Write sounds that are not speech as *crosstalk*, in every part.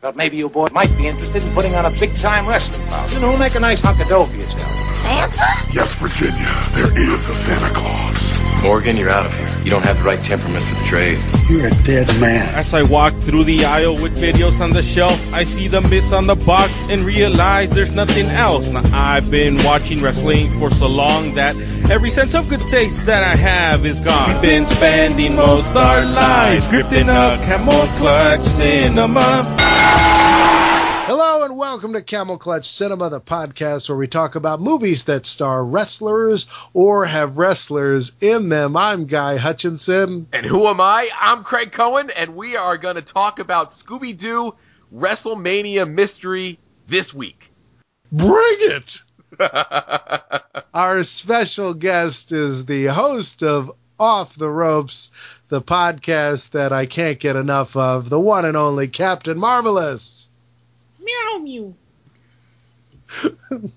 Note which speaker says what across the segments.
Speaker 1: Thought maybe you boys might be interested in putting on a big-time wrestling bout. You know, make a nice hunk of dough for yourself.
Speaker 2: Santa?
Speaker 3: Yes, Virginia, there is a Santa Claus.
Speaker 4: Morgan, you're out of here. You don't have the right temperament for the trade.
Speaker 5: You're a dead man.
Speaker 6: As I walk through the aisle with videos on the shelf, I see the miss on the box and realize there's nothing else. Now, I've been watching wrestling for so long that every sense of good taste that I have is gone. We've been spending most our lives gripped in a camel clutch cinema.
Speaker 7: Hello and welcome to Camel Clutch Cinema, the podcast where we talk about movies that star wrestlers or have wrestlers in them. I'm Guy Hutchinson.
Speaker 8: And who am I? I'm Craig Cohen, and we are going to talk about Scooby Doo WrestleMania Mystery this week.
Speaker 7: Bring it! *laughs* Our special guest is the host of Off the Ropes, the podcast that I can't get enough of, the one and only Captain Marvelous.
Speaker 6: Meow meow.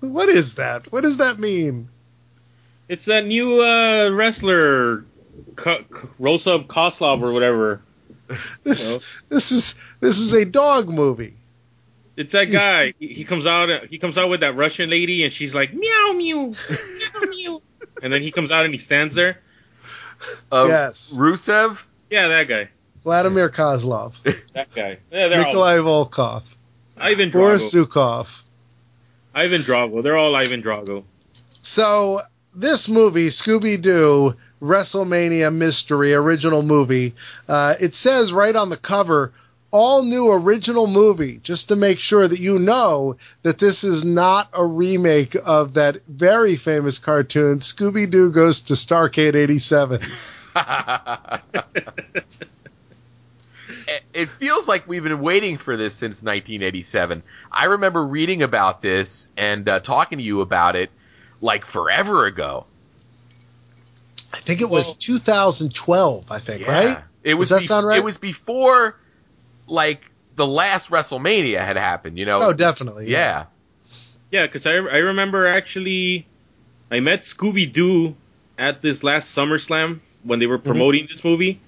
Speaker 6: *laughs*
Speaker 7: what is that? What does that mean?
Speaker 6: It's that new uh, wrestler, K- K- Rosa Koslov or whatever. *laughs*
Speaker 7: This this is this is a dog movie.
Speaker 6: It's that guy. He, he comes out. He comes out with that Russian lady, and she's like meow meow meow *laughs* meow. And then he comes out and he stands there.
Speaker 8: Uh,
Speaker 7: Yes.
Speaker 8: Rusev?
Speaker 6: Yeah, that guy.
Speaker 7: Vladimir Kozlov,
Speaker 6: That guy. Yeah, they're
Speaker 7: Nikolai Volkov,
Speaker 6: Ivan
Speaker 7: Boris
Speaker 6: Drago.
Speaker 7: Zhukov.
Speaker 6: Ivan Drago. They're all Ivan Drago.
Speaker 7: So this movie, Scooby Doo WrestleMania Mystery original movie, uh, it says right on the cover, all new original movie, just to make sure that you know that this is not a remake of that very famous cartoon, Scooby Doo Goes to Starcade 87. *laughs*
Speaker 8: It- It feels like we've been waiting for this since 1987. I remember reading about this and uh, talking to you about it like forever ago.
Speaker 7: I think it was
Speaker 6: Well-
Speaker 7: 2012, I think, right?
Speaker 8: It was
Speaker 7: Does that
Speaker 8: bef-
Speaker 7: sound right?
Speaker 8: It was before like the last WrestleMania had happened, you know.
Speaker 7: Oh, definitely.
Speaker 8: yeah.
Speaker 6: Yeah, because I, I remember actually, I met Scooby Doo at this last SummerSlam when they were promoting this movie,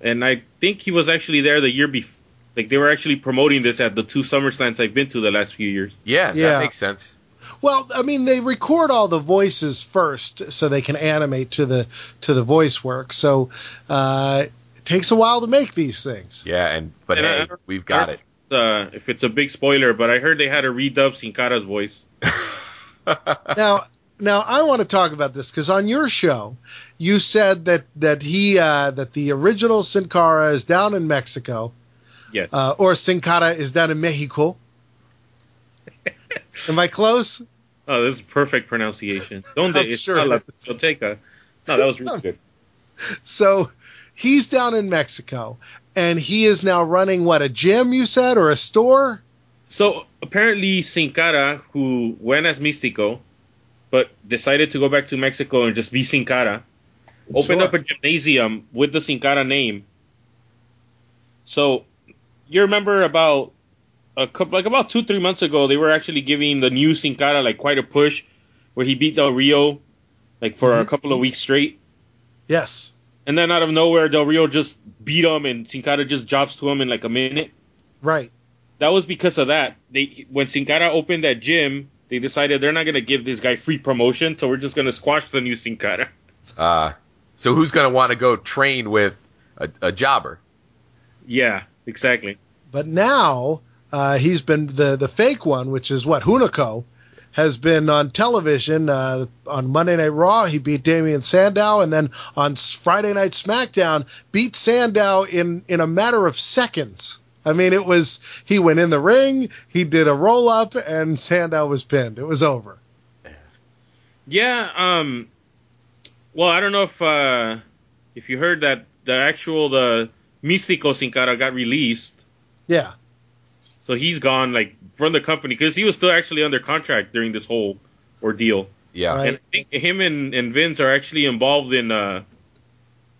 Speaker 6: and I think he was actually there the year before. Like they were actually promoting this at the two SummerSlams I've been to the last few years.
Speaker 8: Yeah,
Speaker 7: Yeah.
Speaker 8: that makes sense.
Speaker 7: Well, I mean, they record all the voices first, so they can animate to the to the voice work. So uh, it takes a while to make these things.
Speaker 8: Yeah, and but
Speaker 6: And
Speaker 8: hey,
Speaker 6: I don't-
Speaker 8: we've got it.
Speaker 6: Uh, if it's a big spoiler, but I heard they had to redub Sin Cara's voice. *laughs*
Speaker 7: now, now I want to talk about this because on your show, you said that that he uh, that the original Sin Cara is down in Mexico,
Speaker 6: Yes.
Speaker 7: uh, or Sin Cara is down in Mexico. *laughs* Am I close?
Speaker 6: oh, this is perfect pronunciation. Donde
Speaker 7: I'm
Speaker 6: it's
Speaker 7: sure
Speaker 6: la
Speaker 7: it is.
Speaker 6: biblioteca. No, that was really good.
Speaker 7: So he's down in Mexico, and he is now running what a gym you said or a store.
Speaker 6: So apparently, Sin Cara, who went as Místico, but decided to go back to Mexico and just be Sin Cara, opened
Speaker 7: Sure.
Speaker 6: up a gymnasium with the Sin Cara name. So you remember about a couple, like about two, three months ago, they were actually giving the new Sin Cara like quite a push, where he beat Del Rio, like for a couple of weeks straight.
Speaker 7: Yes.
Speaker 6: And then out of nowhere, Del Rio just beat him, and Sin Cara just drops to him in like a minute.
Speaker 7: Right.
Speaker 6: That was because of that. They when Sin Cara opened that gym, they decided they're not gonna give this guy free promotion, so we're just gonna squash the new Sin Cara.
Speaker 8: Uh, so who's going to want to go train with a, a jobber?
Speaker 6: Yeah, exactly.
Speaker 7: But now uh, he's been the the fake one, which is what Hunico has been on television uh, on Monday Night Raw. He beat Damien Sandow, and then on Friday Night SmackDown beat Sandow in in a matter of seconds. I mean, it was he went in the ring, he did a roll up, and Sandow was pinned. It was over.
Speaker 6: Yeah. Um. Well, I don't know if uh, if you heard that the actual the Místico Sin Cara got released,
Speaker 7: Yeah,
Speaker 6: so he's gone like from the company because he was still actually under contract during this whole ordeal.
Speaker 8: Yeah.
Speaker 7: Right.
Speaker 6: And I think him and, and Vince are actually involved in uh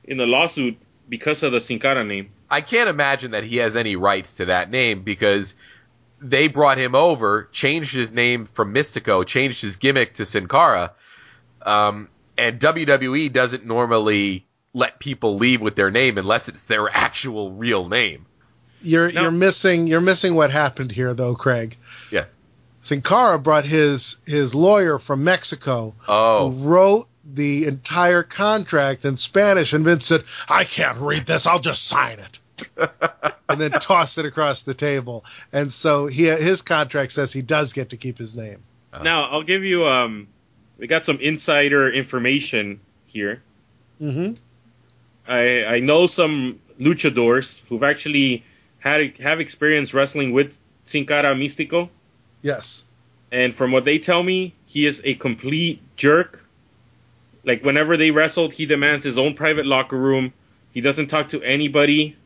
Speaker 6: in the lawsuit because of the Sin Cara name.
Speaker 8: I can't imagine that he has any rights to that name because they brought him over, changed his name from Místico, changed his gimmick to Sin Cara, um, and WWE doesn't normally let people leave with their name unless it's their actual real name.
Speaker 7: You're
Speaker 6: No.
Speaker 7: you're missing you're missing what happened here though, Craig.
Speaker 8: Yeah.
Speaker 7: Sin Cara brought his his lawyer from Mexico
Speaker 8: Oh.
Speaker 7: who wrote the entire contract in Spanish, and Vince said, "I can't read this. I'll just sign it." *laughs* and then tossed it across the table. And so he his contract says he does get to keep his name.
Speaker 6: Now I'll give you um, we got some insider information here.
Speaker 7: Mm-hmm.
Speaker 6: I I know some luchadors who've actually had have experience wrestling with Sin Cara Místico,
Speaker 7: Yes.
Speaker 6: and from what they tell me, he is a complete jerk. Like whenever they wrestled, he demands his own private locker room. He doesn't talk to anybody.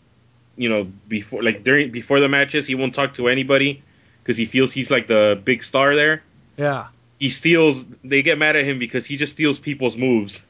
Speaker 6: You know, before like during before the matches, he won't talk to anybody because he feels he's like the big star there.
Speaker 7: Yeah.
Speaker 6: He steals. They get mad at him because he just steals people's moves.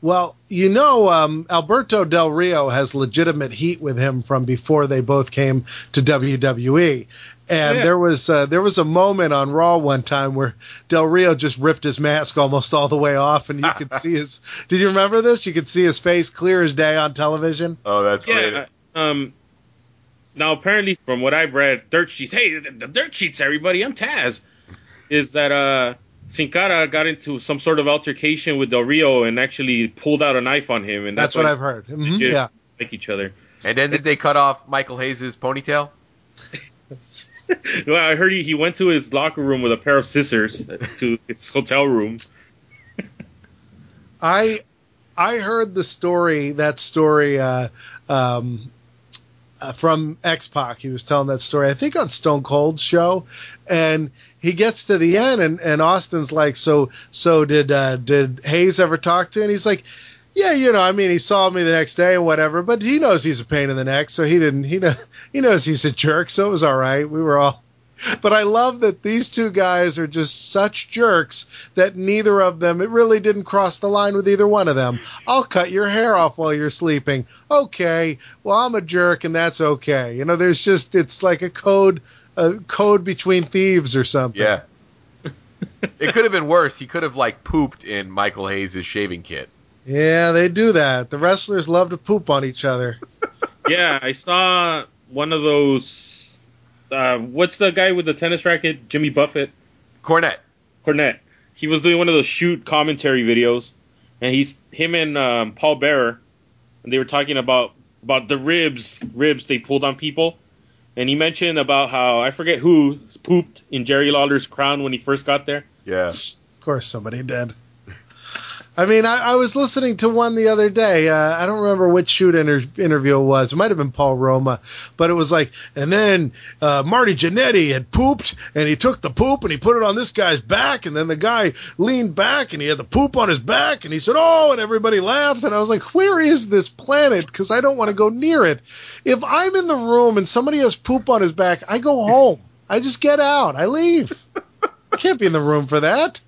Speaker 7: Well, you know, um, Alberto Del Rio has legitimate heat with him from before they both came to WWE. And
Speaker 6: Yeah.
Speaker 7: there was uh, there was a moment on Raw one time where Del Rio just ripped his mask almost all the way off, and you could *laughs* see his. Did you remember this? You could see his face clear as day on television.
Speaker 8: Oh, that's great.
Speaker 6: Yeah. Um. Now, apparently, from what I've read, dirt sheets. Hey, the, the dirt sheets, everybody. I'm Taz. Is that uh, Sin Cara got into some sort of altercation with Del Rio and actually pulled out a knife on him, and
Speaker 7: That's,
Speaker 6: that's,
Speaker 7: what I've heard. Mhm,
Speaker 6: legit
Speaker 7: Yeah.
Speaker 6: they like each other.
Speaker 8: And then did they cut off Michael Hayes' ponytail? *laughs*
Speaker 6: Well, I heard he, he went to his locker room with a pair of scissors to his hotel room.
Speaker 7: I I heard the story that story uh, um, uh, from X Pac. He was telling that story, I think, on Stone Cold's show, and he gets to the end, and, and Austin's like, "So so did uh, did Hayes ever talk to?" you?" And he's like. Yeah, you know, I mean, he saw me the next day or whatever, but he knows he's a pain in the neck, so he didn't. He know he knows he's a jerk, so it was all right. We were all *laughs* but I love that these two guys are just such jerks that neither of them, it really didn't cross the line with either one of them. I'll cut your hair off while you're sleeping. Okay. Well, I'm a jerk and that's okay. You know, there's just, it's like a code, a code between thieves or something.
Speaker 8: Yeah. *laughs* it could have been worse. He could have like pooped in Michael Hayes' shaving kit.
Speaker 7: Yeah, they do that. The wrestlers love to poop on each other. *laughs*
Speaker 6: yeah, I saw one of those. Uh, what's the guy with the tennis racket? Jimmy Buffett.
Speaker 8: Cornette.
Speaker 6: Cornette. He was doing one of those shoot commentary videos, and he's him and um, Paul Bearer, and they were talking about about the ribs ribs they pulled on people, and he mentioned about how I forget who pooped in Jerry Lawler's crown when he first got there.
Speaker 8: Yeah.
Speaker 7: Of course, somebody did. I mean, I, I was listening to one the other day. Uh, I don't remember which shoot inter- interview it was. It might have been Paul Roma, but it was like, and then uh, Marty Jannetty had pooped, and he took the poop and he put it on this guy's back, and then the guy leaned back and he had the poop on his back, and he said, "Oh," and everybody laughed, and I was like, "Where is this planet?" Because I don't want to go near it. If I'm in the room and somebody has poop on his back, I go home. I just get out. I leave. I *laughs* can't be in the room for that.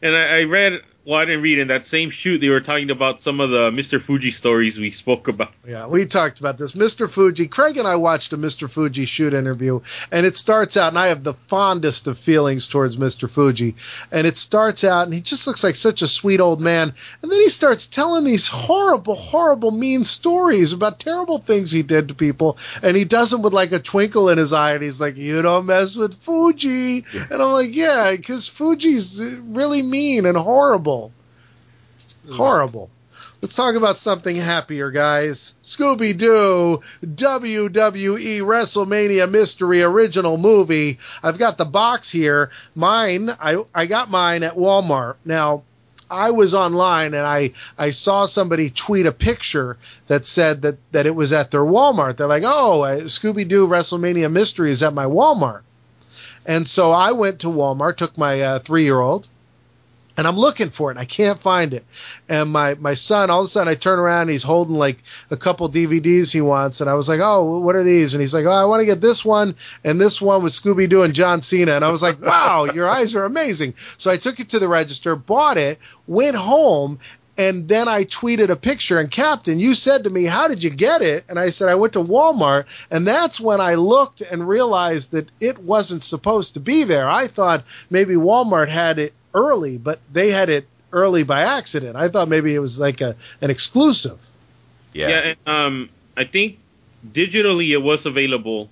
Speaker 6: And I, I read, well, I didn't read in that same shoot. They were talking about some of the Mr. Fuji stories we spoke about.
Speaker 7: Yeah, we talked about this. Mr. Fuji, Craig and I watched a Mr. Fuji shoot interview, and it starts out, and I have the fondest of feelings towards Mr. Fuji. And it starts out, and he just looks like such a sweet old man. And then he starts telling these horrible, horrible, mean stories about terrible things he did to people. And he does them with like a twinkle in his eye, and he's like, You don't mess with Fuji. And I'm like, Yeah, because Fuji's really mean and horrible. Horrible. Let's talk about something happier, guys. Scooby Doo, WWE WrestleMania Mystery Original Movie. I've got the box here. Mine, I, I got mine at Walmart. Now, I was online and I, I saw somebody tweet a picture that said that, that it was at their Walmart. They're like, oh, Scooby Doo WrestleMania Mystery is at my Walmart. And so I went to Walmart, took my uh, three year old, and I'm looking for it and I can't find it. And my, my son, all of a sudden I turn around and he's holding like a couple DVDs he wants. And I was like, Oh, what are these? And he's like, Oh, I want to get this one and this one with Scooby Doo and John Cena. And I was like, *laughs* Wow, your eyes are amazing. So I took it to the register, bought it, went home. And then I tweeted a picture and Captain, you said to me, how did you get it? And I said, I went to Walmart. And that's when I looked and realized that it wasn't supposed to be there. I thought maybe Walmart had it early, but they had it early by accident. I thought maybe it was like a an exclusive.
Speaker 8: Yeah.
Speaker 6: Yeah, and, um, I think digitally it was available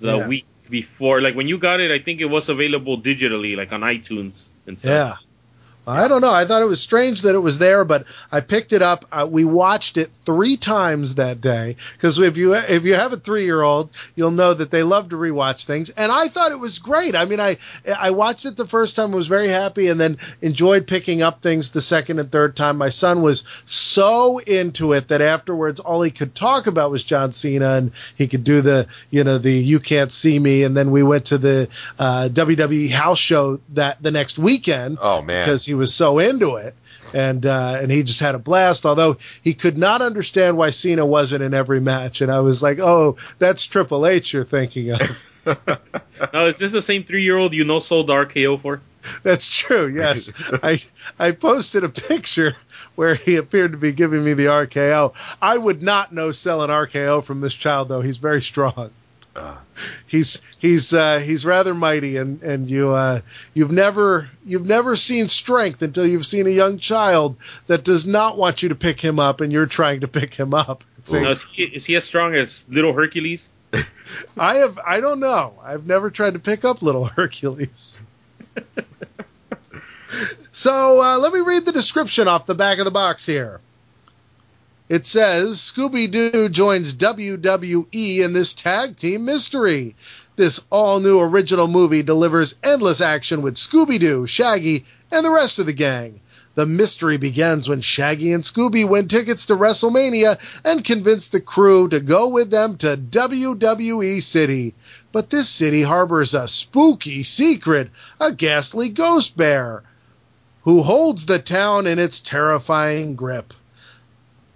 Speaker 6: the
Speaker 7: Yeah.
Speaker 6: week before. Like when you got it, I think it was available digitally, like on iTunes and stuff.
Speaker 7: Yeah. I don't know. I thought it was strange that it was there, but I picked it up. Uh, we watched it three times that day because if you if you have a three year old, you'll know that they love to rewatch things. And I thought it was great. I mean, I I watched it the first time, was very happy, and then enjoyed picking up things the second and third time. My son was so into it that afterwards, all he could talk about was John Cena, and he could do the you know the you can't see me. And then we went to the uh, WWE house show that the next weekend
Speaker 8: Oh man.
Speaker 7: because he was so into it. And uh, and he just had a blast. Although he could not understand why Cena wasn't in every match, and I was like, "Oh, that's Triple H you're thinking of." *laughs*
Speaker 6: Now, is this the same three-year-old you know sold RKO for?
Speaker 7: that's true. Yes, *laughs* I I posted a picture where he appeared to be giving me the RKO. I would not know sell an RKO from this child, though. He's very strong.
Speaker 8: Uh.
Speaker 7: He's he's uh, he's rather mighty, and and you uh, you've never you've never seen strength until you've seen a young child that does not want you to pick him up, and you're trying to pick him up.
Speaker 6: Now, is, he, is he as strong as little Hercules? *laughs*
Speaker 7: I have I don't know. I've never tried to pick up little Hercules. *laughs* so uh, let me read the description off the back of the box here. It says Scooby Doo joins WWE in this tag team mystery. This all new original movie delivers endless action with Scooby Doo, Shaggy, and the rest of the gang. The mystery begins when Shaggy and Scooby win tickets to WrestleMania and convince the crew to go with them to WWE City. But this city harbors a spooky secret, a ghastly ghost bear, who holds the town in its terrifying grip.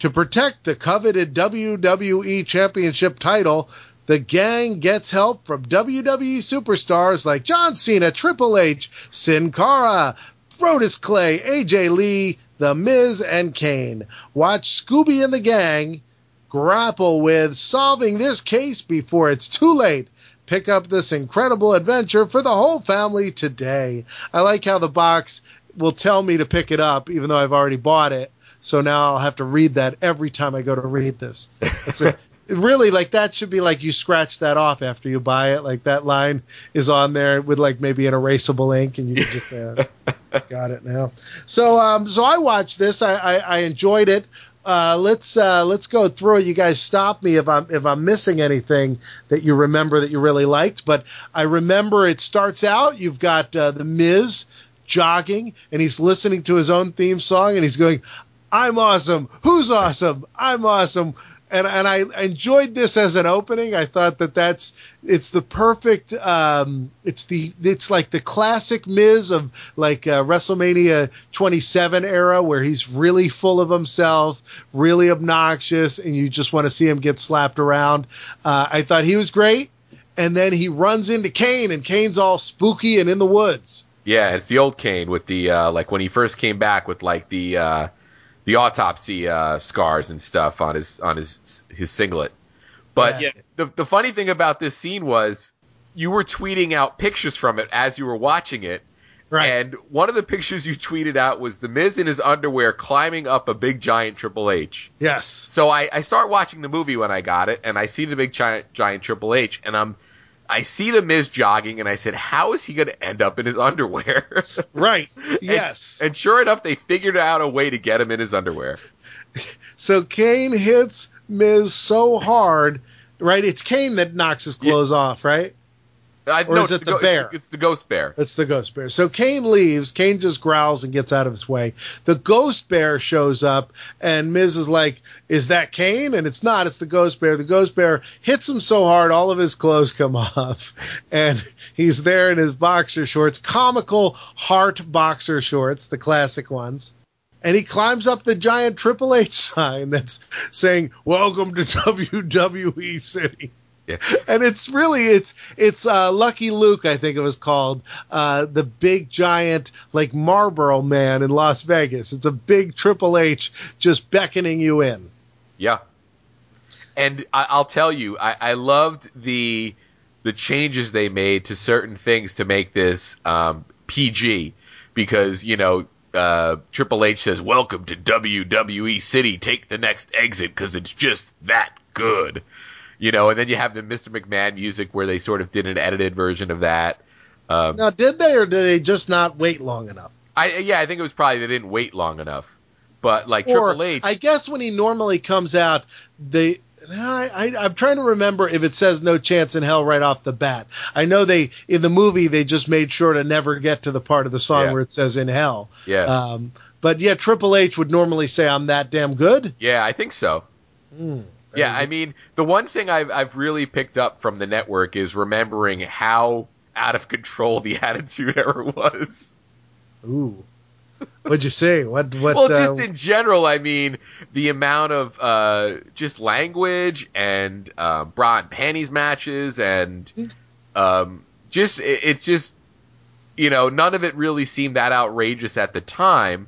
Speaker 7: To protect the coveted WWE Championship title, the gang gets help from WWE superstars like John Cena, Triple H, Sin Cara, Brodus Clay, AJ Lee, The Miz, and Kane. Watch Scooby and the gang grapple with solving this case before it's too late. Pick up this incredible adventure for the whole family today. I like how the box will tell me to pick it up, even though I've already bought it. So now I'll have to read that every time I go to read this. *laughs* Really like that should be like you scratch that off after you buy it. Like that line is on there with like maybe an erasable ink, and you can just say, "Oh, *laughs* "Got it now." So, um, so I watched this. I, I, I enjoyed it. Uh, let's uh, let's go through it. You guys stop me if I'm if I'm missing anything that you remember that you really liked. But I remember it starts out. You've got uh, the Miz jogging, and he's listening to his own theme song, and he's going, "I'm awesome. Who's awesome? I'm awesome." And and I enjoyed this as an opening. I thought that that's it's the perfect. Um, it's the it's like the classic Miz of like uh, WrestleMania 27 era where he's really full of himself, really obnoxious, and you just want to see him get slapped around. Uh, I thought he was great. And then he runs into Kane, and Kane's all spooky and in the woods.
Speaker 8: Yeah, it's the old Kane with the uh, like when he first came back with like the uh, the autopsy uh, scars and stuff on his on his his singlet. But
Speaker 6: Yeah.
Speaker 8: the the funny thing about this scene was you were tweeting out pictures from it as you were watching it.
Speaker 7: Right.
Speaker 8: And one of the pictures you tweeted out was the Miz in his underwear climbing up a big giant Triple H.
Speaker 7: yes.
Speaker 8: So I, I start watching the movie when I got it, and I see the big giant giant Triple H, and I'm I see the Miz jogging, and I said, "How is he going to end up in his *laughs* underwear?"
Speaker 7: Right. *laughs* Yes.
Speaker 8: And, sure enough, they figured out a way to get him in his underwear. *laughs*
Speaker 7: so Kane hits Miz so hard, right? It's Kane that knocks his clothes off, right?
Speaker 8: I,
Speaker 7: Or is it the
Speaker 8: go-
Speaker 7: bear?
Speaker 8: It's, it's the ghost bear.
Speaker 7: It's the ghost bear. So Kane leaves. Kane just growls and gets out of his way. The ghost bear shows up, and Miz is like, "Is that Kane?" And it's not. It's the ghost bear. The ghost bear hits him so hard, all of his clothes come *laughs* off, and he's there in his boxer shorts, comical heart boxer shorts, the classic ones. And he climbs up the giant Triple H sign that's saying, "Welcome to *laughs* WWE City."
Speaker 8: Yeah. *laughs*
Speaker 7: and it's really it's it's uh, Lucky Luke, I think it was called, uh, the big giant like Marlboro Man in Las Vegas. It's a big Triple H just beckoning you in.
Speaker 8: Yeah. And I, I'll tell you, I, I loved the the changes they made to certain things to make this um, PG, because you know uh, Triple H says, "Welcome to WWE City. Take the next exit because it's just that good." You know, and then you have the Mr. McMahon music where they sort of did an edited version of that. Um,
Speaker 7: Now, did they or did they just not wait long enough?
Speaker 8: I yeah, I think it was probably they didn't wait long enough. But like
Speaker 7: or
Speaker 8: Triple H,
Speaker 7: I guess when he normally comes out, they. I, I, I'm trying to remember if it says no chance in hell right off the bat. I know they in the movie they just made sure to never get to the part of the song
Speaker 8: Yeah.
Speaker 7: where it says in hell.
Speaker 8: Yeah.
Speaker 7: Um, but yeah, Triple H would normally say I'm that damn good.
Speaker 8: yeah, I think so.
Speaker 7: Hmm.
Speaker 8: Yeah, I mean, the one thing I've I've really picked up from the network is remembering how out of control the *laughs* Attitude Era was.
Speaker 7: Ooh. What'd you say? What? What?
Speaker 8: well,
Speaker 7: uh,
Speaker 8: just in general, I mean, the amount of uh, just language and um, bra and panties matches and um, just it, it's just you know none of it really seemed that outrageous at the time,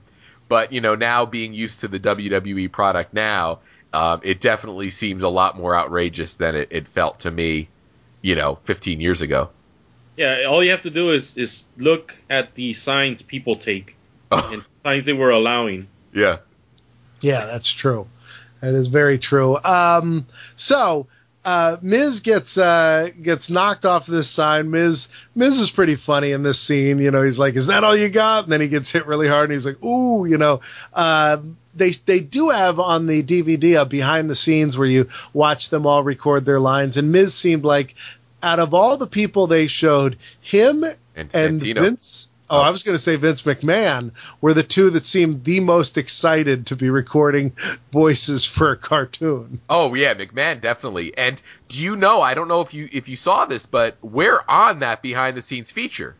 Speaker 8: but you know now being used to the WWE product now, um, it definitely seems a lot more outrageous than it, it felt to me, you know, 15 years ago.
Speaker 6: Yeah, all you have to do is is look at the signs people take
Speaker 8: Oh,
Speaker 6: and signs they were allowing.
Speaker 8: yeah.
Speaker 7: Yeah, that's true. That is very true. Um, so uh, Miz gets uh, gets knocked off this sign. Miz Miz is pretty funny in this scene. You know, he's like, "Is that all you got?" And then he gets hit really hard, and he's like, "Ooh," you know. Um, they they do have on the DVD a behind the scenes where you watch them all record their lines, and Miz seemed like out of all the people they showed, him
Speaker 8: And
Speaker 7: and Vince. Oh, I was going to say Vince McMahon were the two that seemed the most excited to be recording voices for a cartoon.
Speaker 8: Oh yeah, McMahon definitely. And do you know? I don't know if you if you saw this, but we're on that behind the scenes feature.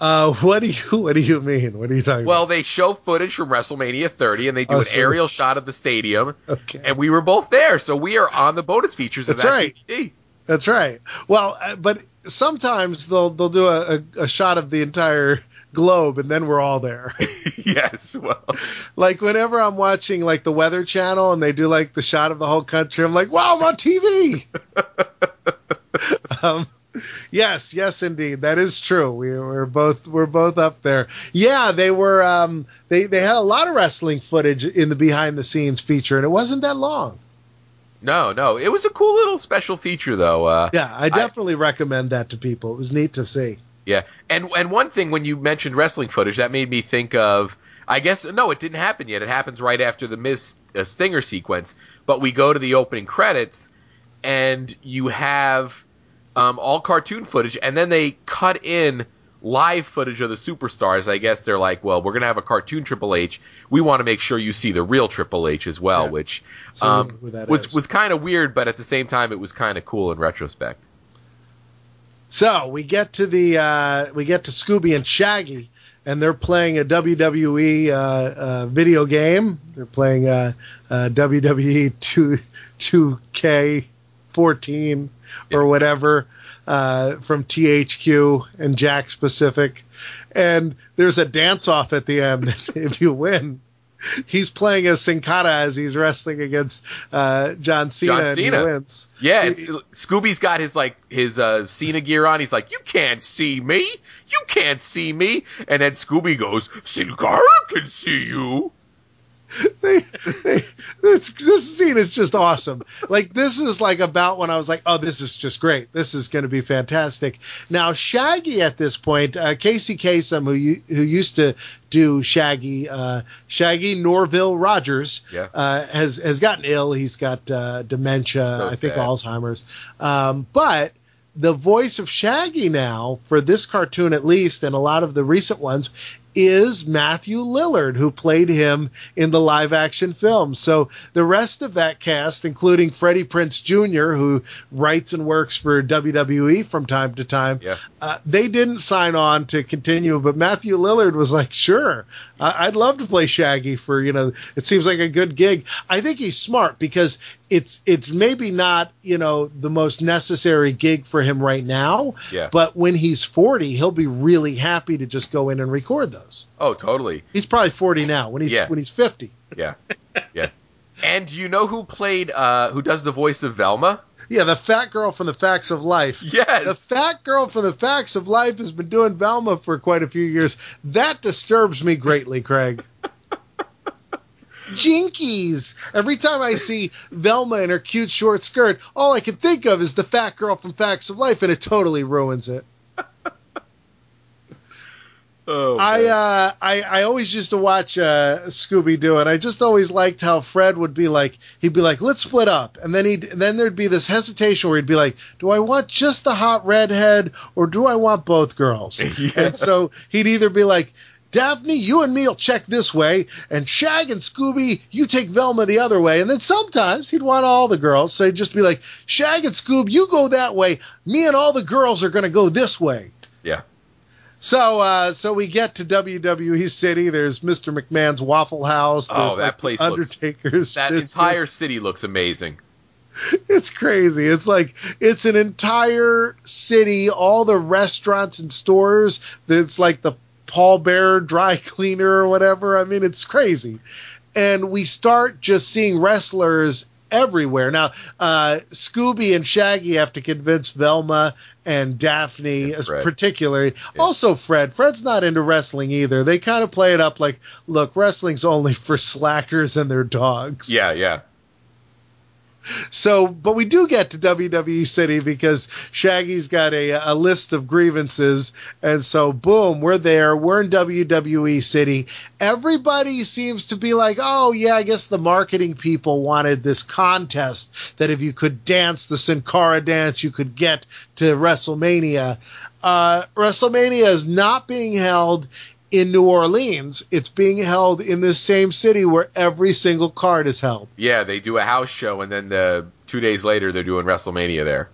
Speaker 7: Uh, what do you what do you mean? What are you talking
Speaker 8: Well, they show footage from WrestleMania 30, and they do
Speaker 7: Oh,
Speaker 8: an
Speaker 7: so-
Speaker 8: aerial shot of the stadium.
Speaker 7: Okay,
Speaker 8: and we were both there, so we are on the bonus features of
Speaker 7: That's
Speaker 8: that
Speaker 7: right.
Speaker 8: DVD.
Speaker 7: that's right. Well, uh, but sometimes they'll they'll do a, a, a shot of the entire globe, and then we're all there. *laughs*
Speaker 8: yes, well,
Speaker 7: like whenever I'm watching like the Weather Channel and they do like the shot of the whole country, I'm like, wow, I'm on TV. *laughs* um, yes, yes, indeed, that is true. We, we're both we're both up there. Yeah, they were. Um, they they had a lot of wrestling footage in the behind the scenes feature, and it wasn't that long.
Speaker 8: no, no, it was a cool little special feature though. Uh,
Speaker 7: Yeah, I definitely recommend that to people. It was neat to see.
Speaker 8: Yeah, and and one thing when you mentioned wrestling footage, that made me think of. I guess no, it didn't happen yet. It happens right after the Miz uh, Stinger sequence. But we go to the opening credits, and you have um, all cartoon footage, and then they cut in live footage of the superstars. I guess they're like, well, we're gonna have a cartoon Triple H. We want to make sure you see the real Triple H as well,
Speaker 7: yeah.
Speaker 8: which um, was was kind of weird, but at the same time, it was kind of cool in retrospect.
Speaker 7: So we get to the uh, we get to Scooby and Shaggy and they're playing a WWE uh, uh, video game. They're playing uh, uh WWE 2, 2K14 yeah. or whatever uh, from THQ and Jakks Pacific, And there's a dance off at the end *laughs* if you win. He's playing as Sin Cara as he's wrestling against uh, John Cena.
Speaker 8: John Cena.
Speaker 7: wins.
Speaker 8: Yeah, Scooby's got his like his uh, Cena gear on. He's like, "You can't see me. You can't see me." And then Scooby goes, "Sin Cara can see you."
Speaker 7: They, they, this, this scene is just awesome. Like this is like about when I was like, oh, this is just great. This is going to be fantastic. Now Shaggy at this point, uh, Casey Kasem, who who used to do Shaggy, uh, Shaggy Norville Rogers,
Speaker 8: Yeah.
Speaker 7: uh, has has gotten ill. He's got uh, dementia,
Speaker 8: So
Speaker 7: I think. Alzheimer's. Um, but the voice of Shaggy now, for this cartoon at least, and a lot of the recent ones, is Matthew Lillard, who played him in the live action film. So the rest of that cast, including Freddie Prinze Jr., who writes and works for WWE from time to time,
Speaker 8: Yeah.
Speaker 7: uh, they didn't sign on to continue, but Matthew Lillard was like, sure, I- I'd love to play Shaggy for, you know, it seems like a good gig. I think he's smart because it's, it's maybe not, you know, the most necessary gig for him right now,
Speaker 8: Yeah.
Speaker 7: but when he's 40, he'll be really happy to just go in and record those.
Speaker 8: Oh, totally.
Speaker 7: He's probably 40 now when he's,
Speaker 8: Yeah.
Speaker 7: when he's 50.
Speaker 8: Yeah, yeah. And do you know who played? uh Who does the voice of Velma?
Speaker 7: Yeah, the fat girl from the Facts of Life.
Speaker 8: Yes.
Speaker 7: The fat girl from the Facts of Life has been doing Velma for quite a few years. That disturbs me greatly, Craig. Jinkies. Every time I see Velma in her cute short skirt, all I can think of is the fat girl from Facts of Life, and it totally ruins it.
Speaker 8: Oh,
Speaker 7: I uh I, I always used to watch uh Scooby Doo and I just always liked how Fred would be like he'd be like let's split up. And then he'd then there'd be this hesitation where he'd be like do I want just the hot redhead or do I want both girls? *laughs*
Speaker 8: Yeah.
Speaker 7: and so he'd either be like Daphne you and me'll check this way and Shag and Scooby you take Velma the other way. And then sometimes he'd want all the girls so he'd just be like Shag and Scoob you go that way. Me and all the girls are gonna go this way.
Speaker 8: Yeah.
Speaker 7: So, uh, so we get to WWE City. There's Mr. McMahon's Waffle House.
Speaker 8: Oh, that
Speaker 7: like,
Speaker 8: place
Speaker 7: the
Speaker 8: looks-
Speaker 7: Undertaker's.
Speaker 8: That
Speaker 7: biscuit.
Speaker 8: entire city looks amazing. *laughs*
Speaker 7: It's crazy. It's like it's an entire city. All the restaurants and stores. It's like the Paul Bear dry *laughs* cleaner or whatever. I mean, it's crazy. And we start just seeing wrestlers everywhere. Now, uh, Scooby and Shaggy have to convince Velma and Daphne,
Speaker 8: And
Speaker 7: as
Speaker 8: Fred.
Speaker 7: particularly. Also, Fred. Fred's not into wrestling either. They kind of play it up like, look, wrestling's only for slackers and their dogs.
Speaker 8: Yeah, yeah.
Speaker 7: So, but we do get to WWE City because Shaggy's got a, a list of grievances. And so, boom, we're there. We're in WWE City. Everybody seems to be like, oh, yeah, I guess the marketing people wanted this contest that if you could dance the Sin Cara dance, you could get to WrestleMania. Uh, WrestleMania is not being held in New Orleans. It's being held in the same city where every single card is held.
Speaker 8: Yeah, they do a house show, and then the two days later they're doing WrestleMania there.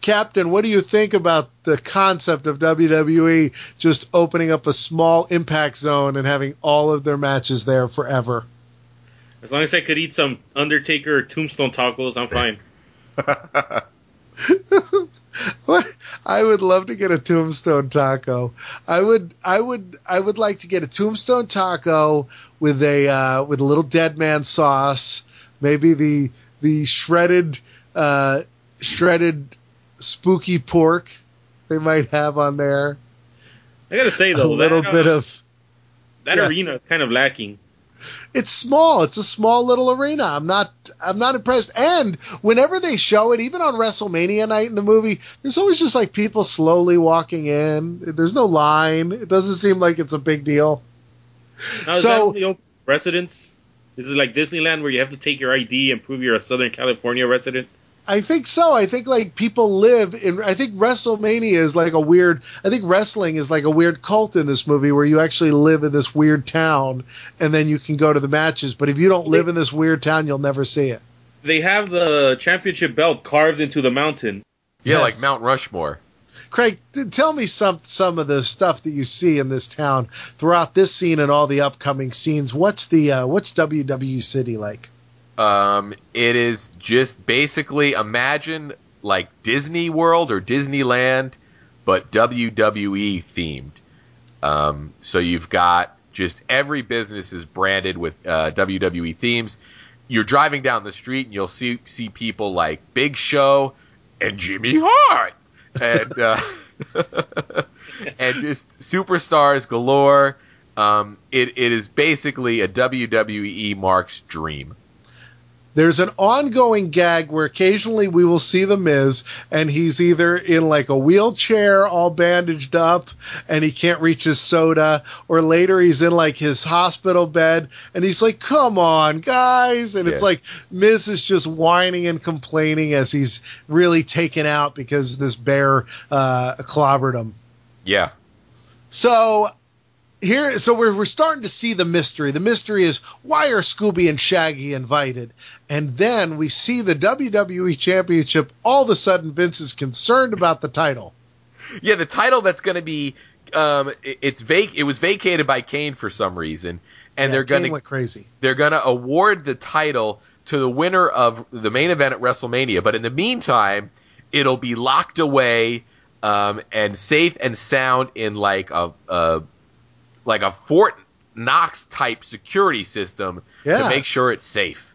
Speaker 7: Captain, what do you think about the concept of WWE just opening up a small impact zone and having all of their matches there forever?
Speaker 6: As long as I could eat some Undertaker or Tombstone tacos, I'm fine. *laughs*
Speaker 7: What? I would love to get a tombstone taco. I would I would I would like to get a tombstone taco with a uh, with a little dead man sauce, maybe the the shredded uh, shredded spooky pork they might have on there.
Speaker 6: I gotta say though, A
Speaker 7: little
Speaker 6: that,
Speaker 7: bit
Speaker 6: uh,
Speaker 7: of
Speaker 6: that
Speaker 7: yes.
Speaker 6: arena is kind of lacking.
Speaker 7: It's small. It's a small little arena. I'm not I'm not impressed. And whenever they show it, even on WrestleMania night in the movie, there's always just like people slowly walking in. There's no line. It doesn't seem like it's a big deal.
Speaker 6: Now, is
Speaker 7: So-
Speaker 6: that the only residence? Is it like Disneyland where you have to take your ID and prove you're a Southern California resident?
Speaker 7: I think so. I think like people live in. I think WrestleMania is like a weird. I think wrestling is like a weird cult in this movie where you actually live in this weird town and then you can go to the matches. But if you don't live in this weird town, you'll never see it.
Speaker 6: They have the championship belt carved into the mountain.
Speaker 8: Yeah,
Speaker 7: Yes.
Speaker 8: like Mount Rushmore.
Speaker 7: Craig, tell me some some of the stuff that you see in this town throughout this scene and all the upcoming scenes. What's the uh, what's WW City like?
Speaker 8: Um, it is just basically imagine like Disney World or Disneyland, but WWE themed. Um, so you've got just every business is branded with uh, WWE themes. You're driving down the street and you'll see see people like Big Show and Jimmy Hart and uh, *laughs* and just superstars galore. Um, it, it is basically a WWE Mark's dream.
Speaker 7: There's an ongoing gag where occasionally we will see the Miz, and he's either in like a wheelchair, all bandaged up, and he can't reach his soda, or later he's in like his hospital bed, and he's like, "Come on, guys!" And it's like Miz is just whining and complaining as he's really taken out because this bear uh, clobbered him.
Speaker 8: Yeah.
Speaker 7: So here, so we're we're starting to see the mystery. The mystery is why are Scooby and Shaggy invited? And then we see the WWE Championship. All of a sudden, Vince is concerned about the title.
Speaker 8: Yeah, the title that's going to be um it- it's vac it was vacated by Kane for some reason and
Speaker 7: Yeah,
Speaker 8: they're going to
Speaker 7: crazy.
Speaker 8: they're going to award the title to the winner of the main event at WrestleMania, but in the meantime, it'll be locked away um and safe and sound in like a uh like a Fort Knox type security system to make sure it's safe.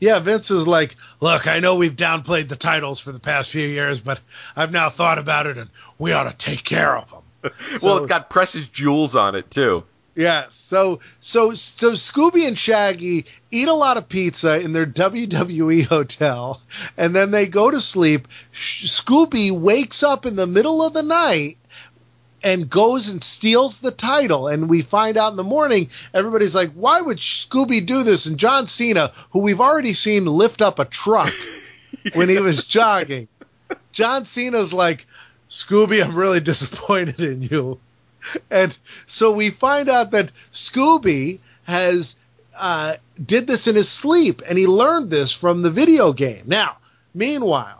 Speaker 7: Yeah, Vince is like, look, I know we've downplayed the titles for the past few years, but I've now thought about it, and we ought to take care of them. *laughs*
Speaker 8: well, it's got precious jewels on it too.
Speaker 7: Yeah, so so so Scooby and Shaggy eat a lot of pizza in their WWE hotel, and then they go to sleep. Sh- Scooby wakes up in the middle of the night and goes and steals the title, and we find out in the morning. Everybody's like, "Why would Scooby do this?" And John Cena, who we've already seen lift up a truck *laughs* when he was jogging, John Cena's like, "Scooby, I'm really disappointed in you." and so we find out that Scooby has uh, did this in his sleep, and he learned this from the video game. Now, meanwhile,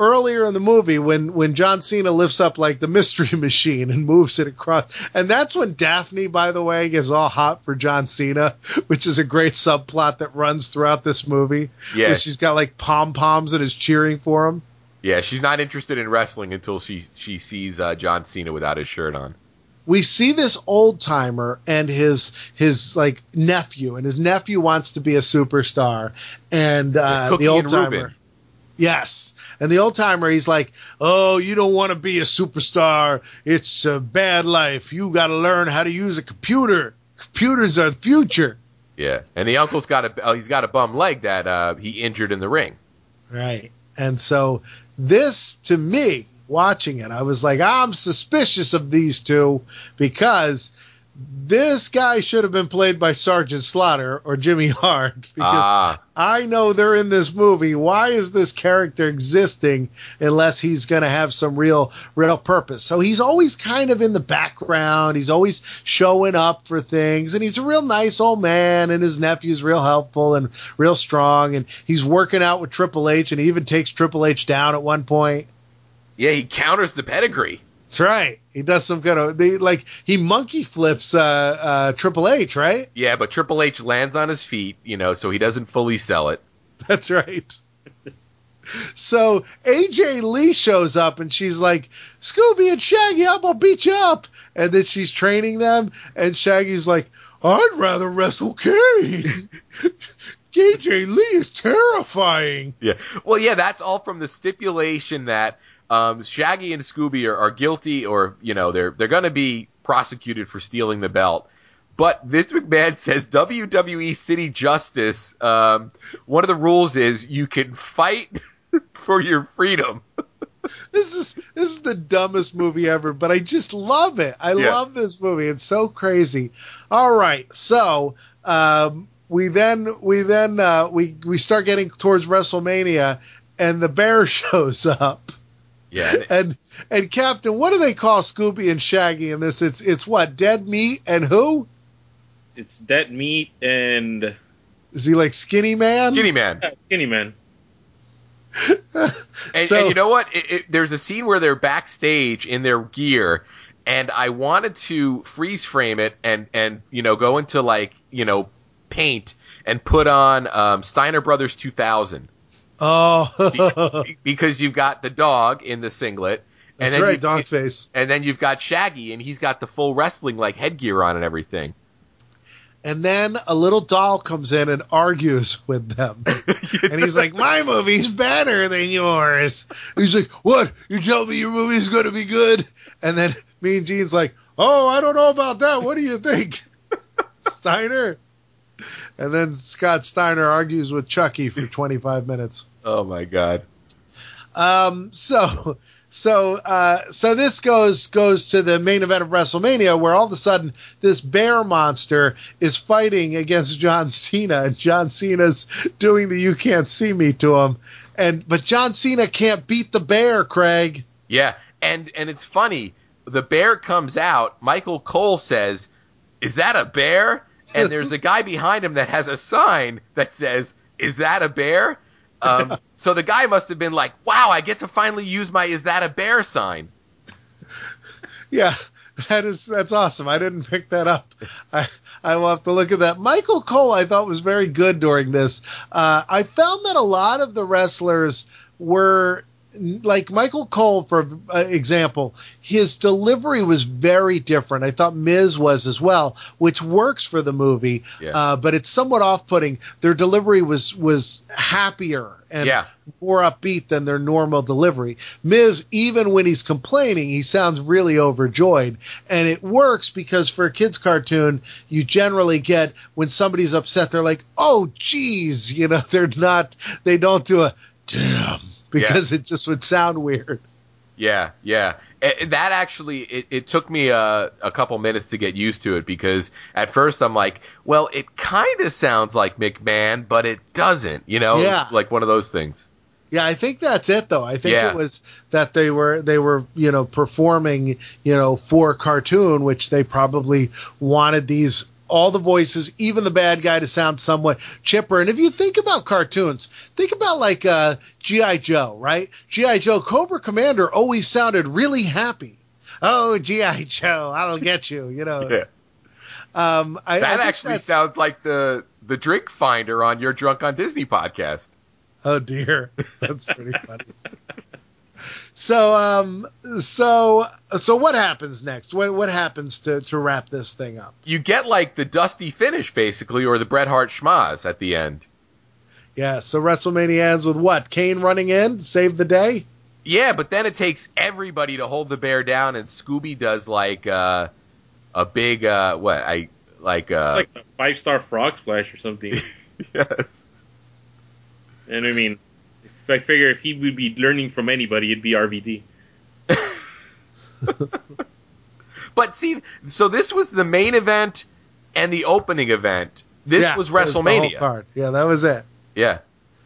Speaker 7: earlier in the movie, when when John Cena lifts up like the mystery *laughs* machine and moves it across, and that's when Daphne, by the way, gets all hot for John Cena, *laughs* which is a great subplot that runs throughout this movie.
Speaker 8: Yeah.
Speaker 7: she's got like pom poms and is cheering for him.
Speaker 8: Yeah, she's not interested in wrestling until she she sees uh, John Cena without his shirt on.
Speaker 7: we see this old timer and his his like nephew, and his nephew wants to be a superstar, and uh, the old timer. Yes. And the old timer, he's like, Oh, you don't want to be a superstar. It's a bad life. You got to learn how to use a computer. Computers are the future.
Speaker 8: Yeah, and the uncle's got a oh, he's got a bum leg that uh, he injured in the ring.
Speaker 7: Right. And so this to me, watching it, I was like, I'm suspicious of these two because this guy should have been played by Sergeant Slaughter or Jimmy Hart *laughs* because
Speaker 8: Ah,
Speaker 7: I know they're in this movie. Why is this character existing unless he's going to have some real, real purpose? So he's always kind of in the background. He's always showing up for things, and he's a real nice old man. And his nephew's real helpful and real strong. And he's working out with Triple H, and he even takes Triple H down at one point.
Speaker 8: yeah, he counters the pedigree.
Speaker 7: That's right. He does some kind of they like he monkey flips uh, uh, Triple H, right?
Speaker 8: Yeah, but Triple H lands on his feet, you know, so he doesn't fully sell it. *laughs*
Speaker 7: That's right. So AJ Lee shows up and she's like, Scooby and Shaggy, I'm gonna beat you up. And then she's training them, and Shaggy's like, I'd rather wrestle Kane. *laughs* AJ Lee is terrifying.
Speaker 8: Yeah. Well, yeah, that's all from the stipulation that um, Shaggy and Scooby are, are guilty, or you know, they're they're going to be prosecuted for stealing the belt. But Vince McMahon *laughs* says WWE City Justice. Um, one of the rules is you can fight *laughs* for your freedom. *laughs*
Speaker 7: This is this is the dumbest movie ever, but I just love it. I
Speaker 8: Yeah.
Speaker 7: love this movie. It's so crazy. All right, so um, we then we then uh, we we start getting towards WrestleMania, and the bear shows up.
Speaker 8: Yeah.
Speaker 7: And and Captain, what do they call Scooby and Shaggy in this? It's it's what dead meat and who
Speaker 6: It's dead meat and
Speaker 7: is he like Skinny Man?
Speaker 8: Skinny Man.
Speaker 6: uh, skinny man. *laughs*
Speaker 8: And,
Speaker 7: So-
Speaker 8: and you know what? It, it, there's a scene where they're backstage in their gear, and I wanted to freeze frame it and and you know go into like you know paint and put on um, Steiner Brothers 2000
Speaker 7: Oh,
Speaker 8: Be- because you've got the dog in the singlet. And
Speaker 7: that's
Speaker 8: then
Speaker 7: right,
Speaker 8: you-
Speaker 7: dog face.
Speaker 8: And then you've got Shaggy, and he's got the full wrestling like headgear on and everything.
Speaker 7: And then a little doll comes in and argues with them. *laughs* and he's like, My movie's better than yours. He's like, What? You tell me your movie's going to be good? And then Mean Gene's like, Oh, I don't know about that. What do you think? *laughs* Steiner? And then Scott Steiner argues with Chucky for 25 minutes.
Speaker 8: Oh my god!
Speaker 7: Um, so, so, uh, so this goes goes to the main event of WrestleMania, where all of a sudden this bear monster is fighting against John Cena, and John Cena's doing the "You Can't See Me" to him, and but John Cena can't beat the bear, Craig.
Speaker 8: Yeah, and and it's funny. The bear comes out. Michael Cole says, "Is that a bear?" And there's a guy behind him that has a sign that says, "Is that a bear?" Um, *laughs* so the guy must have been like, "Wow, I get to finally use my is that a bear sign." *laughs*
Speaker 7: Yeah, that is that's awesome. I didn't pick that up. I I will have to look at that. Michael Cole, I thought was very good during this. Uh, I found that a lot of the wrestlers were like Michael Cole, for uh, example, his delivery was very different. I thought Miz was as well, which works for the movie,
Speaker 8: Yeah.
Speaker 7: uh, but it's somewhat off-putting. Their delivery was was happier and
Speaker 8: Yeah.
Speaker 7: more upbeat than their normal delivery. Miz, even when he's complaining, he sounds really overjoyed, and it works because for a kids' cartoon, you generally get when somebody's upset, they're like, "Oh, geez," you know, *laughs* they're not, they don't do a damn because it just would sound weird.
Speaker 8: Yeah, yeah. Eh, that actually, it, it took me a, a couple minutes to get used to it because at first I'm like, well, it kind of sounds like McMahon, but it doesn't, you know?
Speaker 7: Yeah.
Speaker 8: Like one of those things.
Speaker 7: Yeah, I think that's it though. I think
Speaker 8: Yeah.
Speaker 7: it was that they were they were, you know, performing, you know, for cartoon, which they probably wanted these all the voices, even the bad guy to sound somewhat chipper. And if you think about cartoons, think about like uh GI Joe, right? GI Joe Cobra Commander always sounded really happy. Oh, GI Joe, I don't get you, you know. *laughs*
Speaker 8: Yeah.
Speaker 7: Um I, I
Speaker 8: That
Speaker 7: think
Speaker 8: actually sounds like the, the drink finder on your Drunk on Disney podcast.
Speaker 7: Oh dear, *laughs* that's pretty funny. So, um, so, so what happens next? What what happens to to wrap this thing up?
Speaker 8: You get like the dusty finish basically, or the Bret Hart schmaz at the end.
Speaker 7: Yeah. So WrestleMania ends with what? Kane running in, to save the day.
Speaker 8: Yeah, but then it takes everybody to hold the bear down, and Scooby does like uh, a big uh, what I like uh,
Speaker 6: like a five star frog splash or something. *laughs*
Speaker 8: yes.
Speaker 6: and I mean, if I figure if he would be learning from anybody, it'd be RVD. *laughs*
Speaker 8: But see, so this was the main event and the opening event. This
Speaker 7: Yeah,
Speaker 8: was
Speaker 7: that the
Speaker 8: WrestleMania.
Speaker 7: card. Yeah, that was it.
Speaker 8: yeah.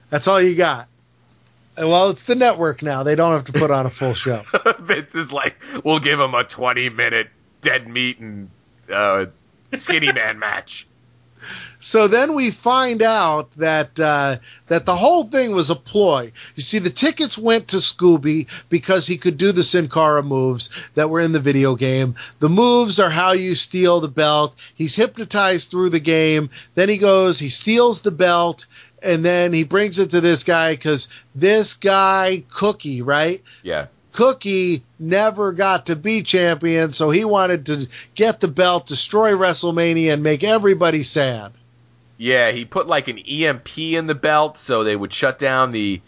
Speaker 7: That's all you got. Well, it's the network now. They don't have to put on a full show. *laughs*
Speaker 8: Vince is like, we'll give him a 20 minute dead meat and uh, skinny man *laughs* match.
Speaker 7: So then we find out that uh, that the whole thing was a ploy. You see, the tickets went to Scooby because he could do the Sin Cara moves that were in the video game. The moves are how you steal the belt. He's hypnotized through the game. Then he goes, he steals the belt, and then he brings it to this guy because this guy, Cookie, right?
Speaker 8: Yeah.
Speaker 7: Cookie never got to be champion, so he wanted to get the belt, destroy WrestleMania, and make everybody sad.
Speaker 8: Yeah, he put like an EMP in the belt so they would shut down the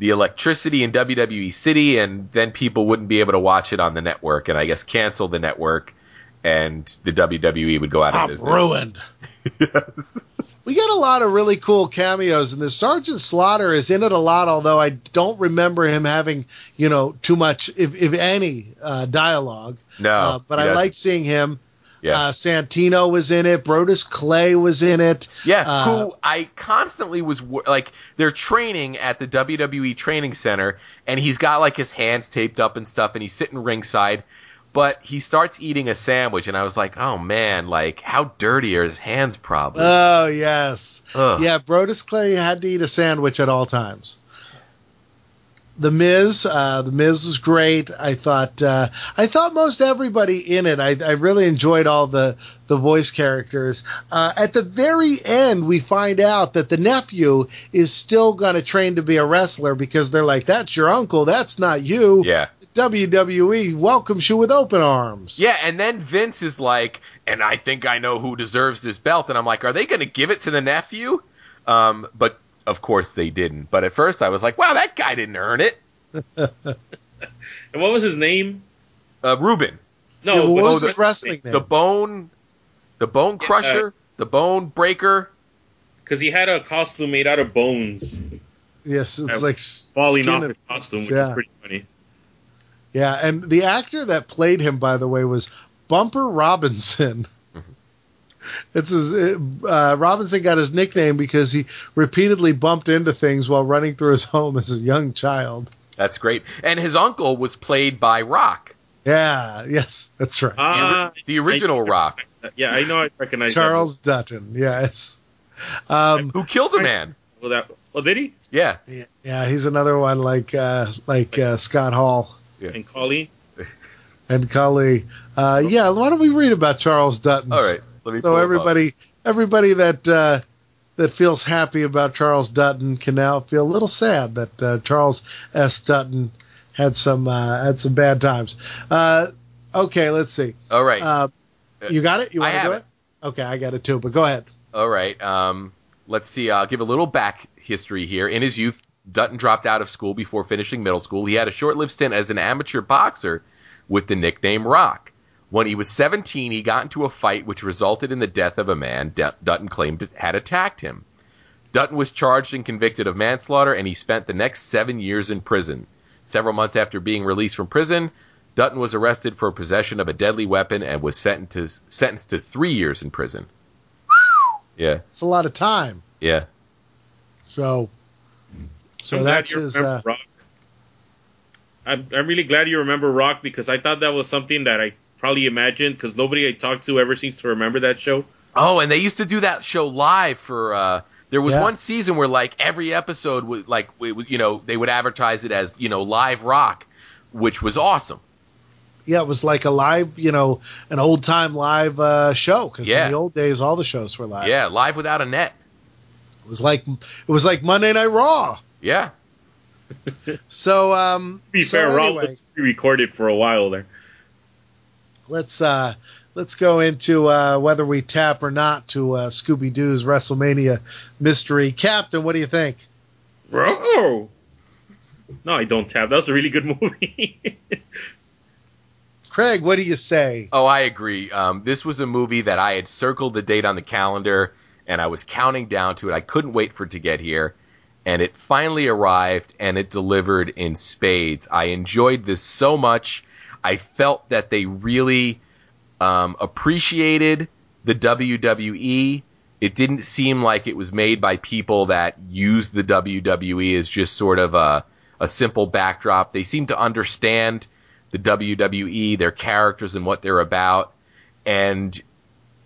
Speaker 8: the electricity in WWE City and then people wouldn't be able to watch it on the network and I guess cancel the network and the WWE would go out of
Speaker 7: I'm
Speaker 8: business.
Speaker 7: ruined.
Speaker 8: yes. *laughs* *laughs*
Speaker 7: We get a lot of really cool cameos, and the Sergeant Slaughter is in it a lot. Although I don't remember him having, you know, too much, if, if any, uh, dialogue.
Speaker 8: No,
Speaker 7: uh, but I
Speaker 8: doesn't.
Speaker 7: liked seeing him.
Speaker 8: Yeah.
Speaker 7: Uh, Santino was in it. Brodus Clay was in it.
Speaker 8: Yeah,
Speaker 7: Uh,
Speaker 8: who I constantly was like, they're training at the WWE training center, and he's got like his hands taped up and stuff, and he's sitting ringside, but he starts eating a sandwich, and I was like, oh man, like how dirty are his hands? Probably.
Speaker 7: Oh yes,
Speaker 8: Ugh.
Speaker 7: yeah. Brodus Clay had to eat a sandwich at all times. The Miz, uh, the Miz was great. I thought, uh, I thought most everybody in it. I, I really enjoyed all the the voice characters. Uh, at the very end, we find out that the nephew is still going to train to be a wrestler because they're like, "That's your uncle. That's not you."
Speaker 8: Yeah.
Speaker 7: WWE welcomes you with open arms.
Speaker 8: Yeah, and then Vince is like, and I think I know who deserves this belt, and I'm like, are they going to give it to the nephew? Um, but of course they didn't. But at first I was like, wow, that guy didn't earn it. *laughs*
Speaker 6: And what was his name?
Speaker 8: Uh, Ruben,
Speaker 6: No,
Speaker 7: Yeah, but what
Speaker 6: but-
Speaker 7: was
Speaker 8: the-
Speaker 7: his wrestling name?
Speaker 8: the bone, the bone crusher, the bone breaker.
Speaker 6: because he had a costume made out of bones
Speaker 7: yes, it's
Speaker 6: Uh,
Speaker 7: like
Speaker 6: falling
Speaker 7: skin
Speaker 6: off
Speaker 7: and-
Speaker 6: his costume, which
Speaker 7: Yeah.
Speaker 6: is pretty funny.
Speaker 7: Yeah, and the actor that played him, by the way, was Bumper Robinson. *laughs* It's his, uh, Robinson got his nickname because he repeatedly bumped into things while running through his *laughs* home as a young child.
Speaker 8: That's great. And his uncle was played by Roc,
Speaker 7: Yeah, yes, that's right.
Speaker 8: the,
Speaker 6: Ah,
Speaker 8: the original
Speaker 6: I-
Speaker 8: Roc,
Speaker 6: yeah, I know. I recognize
Speaker 7: Charles Dutton, yes. Um,
Speaker 8: who killed the man.
Speaker 6: Well, that. Well, did he?
Speaker 8: Yeah,
Speaker 7: yeah, he's another one like uh, like uh, Scott Hall
Speaker 6: And Collie.
Speaker 7: and Cully. Uh, yeah, why don't we read about Charles Dutton?
Speaker 8: All right. Let me
Speaker 7: so
Speaker 8: pull him up.
Speaker 7: everybody everybody that uh, that feels happy about Charles Dutton can now feel a little sad that uh, Charles S. Dutton had some uh, had some bad times. Uh, okay, let's see.
Speaker 8: All right.
Speaker 7: Uh, you got it. You want to do
Speaker 8: it.
Speaker 7: it? Okay, I got it too. But go ahead.
Speaker 8: All right. Um, let's see. I'll give a little back history here. In his youth, Dutton dropped out of school before finishing middle school. He had a short-lived stint as an amateur boxer with the nickname Roc. When he was 17, he got into a fight which resulted in the death of a man Dutton claimed had attacked him. Dutton was charged and convicted of manslaughter, and he spent the next seven years in prison. Several months after being released from prison, Dutton was arrested for possession of a deadly weapon and was sentenced to, sentenced to three years in prison. Yeah,
Speaker 7: It's a lot of time.
Speaker 8: yeah.
Speaker 7: So, so
Speaker 6: I'm
Speaker 7: that's
Speaker 6: you
Speaker 7: his. Uh,
Speaker 6: Roc. I'm, I'm really glad you remember Roc because I thought that was something that I probably imagined because nobody I talked to ever seems to remember that show.
Speaker 8: Oh, and they used to do that show live for. uh There was
Speaker 7: Yeah.
Speaker 8: one season where like every episode was like was, you know they would advertise it as you know live rock, which was awesome.
Speaker 7: yeah, it was like a live, you know, an old time live uh, show. Because
Speaker 8: Yeah.
Speaker 7: in the old days, all the shows were live.
Speaker 8: Yeah, live without a net.
Speaker 7: It was like it was like Monday Night Raw.
Speaker 8: Yeah. *laughs*
Speaker 7: So, um,
Speaker 6: To be
Speaker 7: so
Speaker 6: fair, Raw
Speaker 7: anyway,
Speaker 6: was recorded for a while there.
Speaker 7: let's uh, let's go into uh, whether we tap or not to uh, Scooby Doo's WrestleMania mystery. Captain, what do you think?
Speaker 6: Bro. No, I don't tap. That was a really good *laughs* movie.
Speaker 7: Craig, what do you say?
Speaker 8: Oh, I agree. Um, this was a movie that I had circled the date on the calendar, and I was counting down to it. I couldn't wait for it to get here, and it finally arrived, and it delivered in spades. I enjoyed this so much. I felt that they really um, appreciated the WWE. It didn't seem like it was made by people that used the WWE as just sort of a, a simple backdrop. They seemed to understand the WWE, their characters, and what they're about. And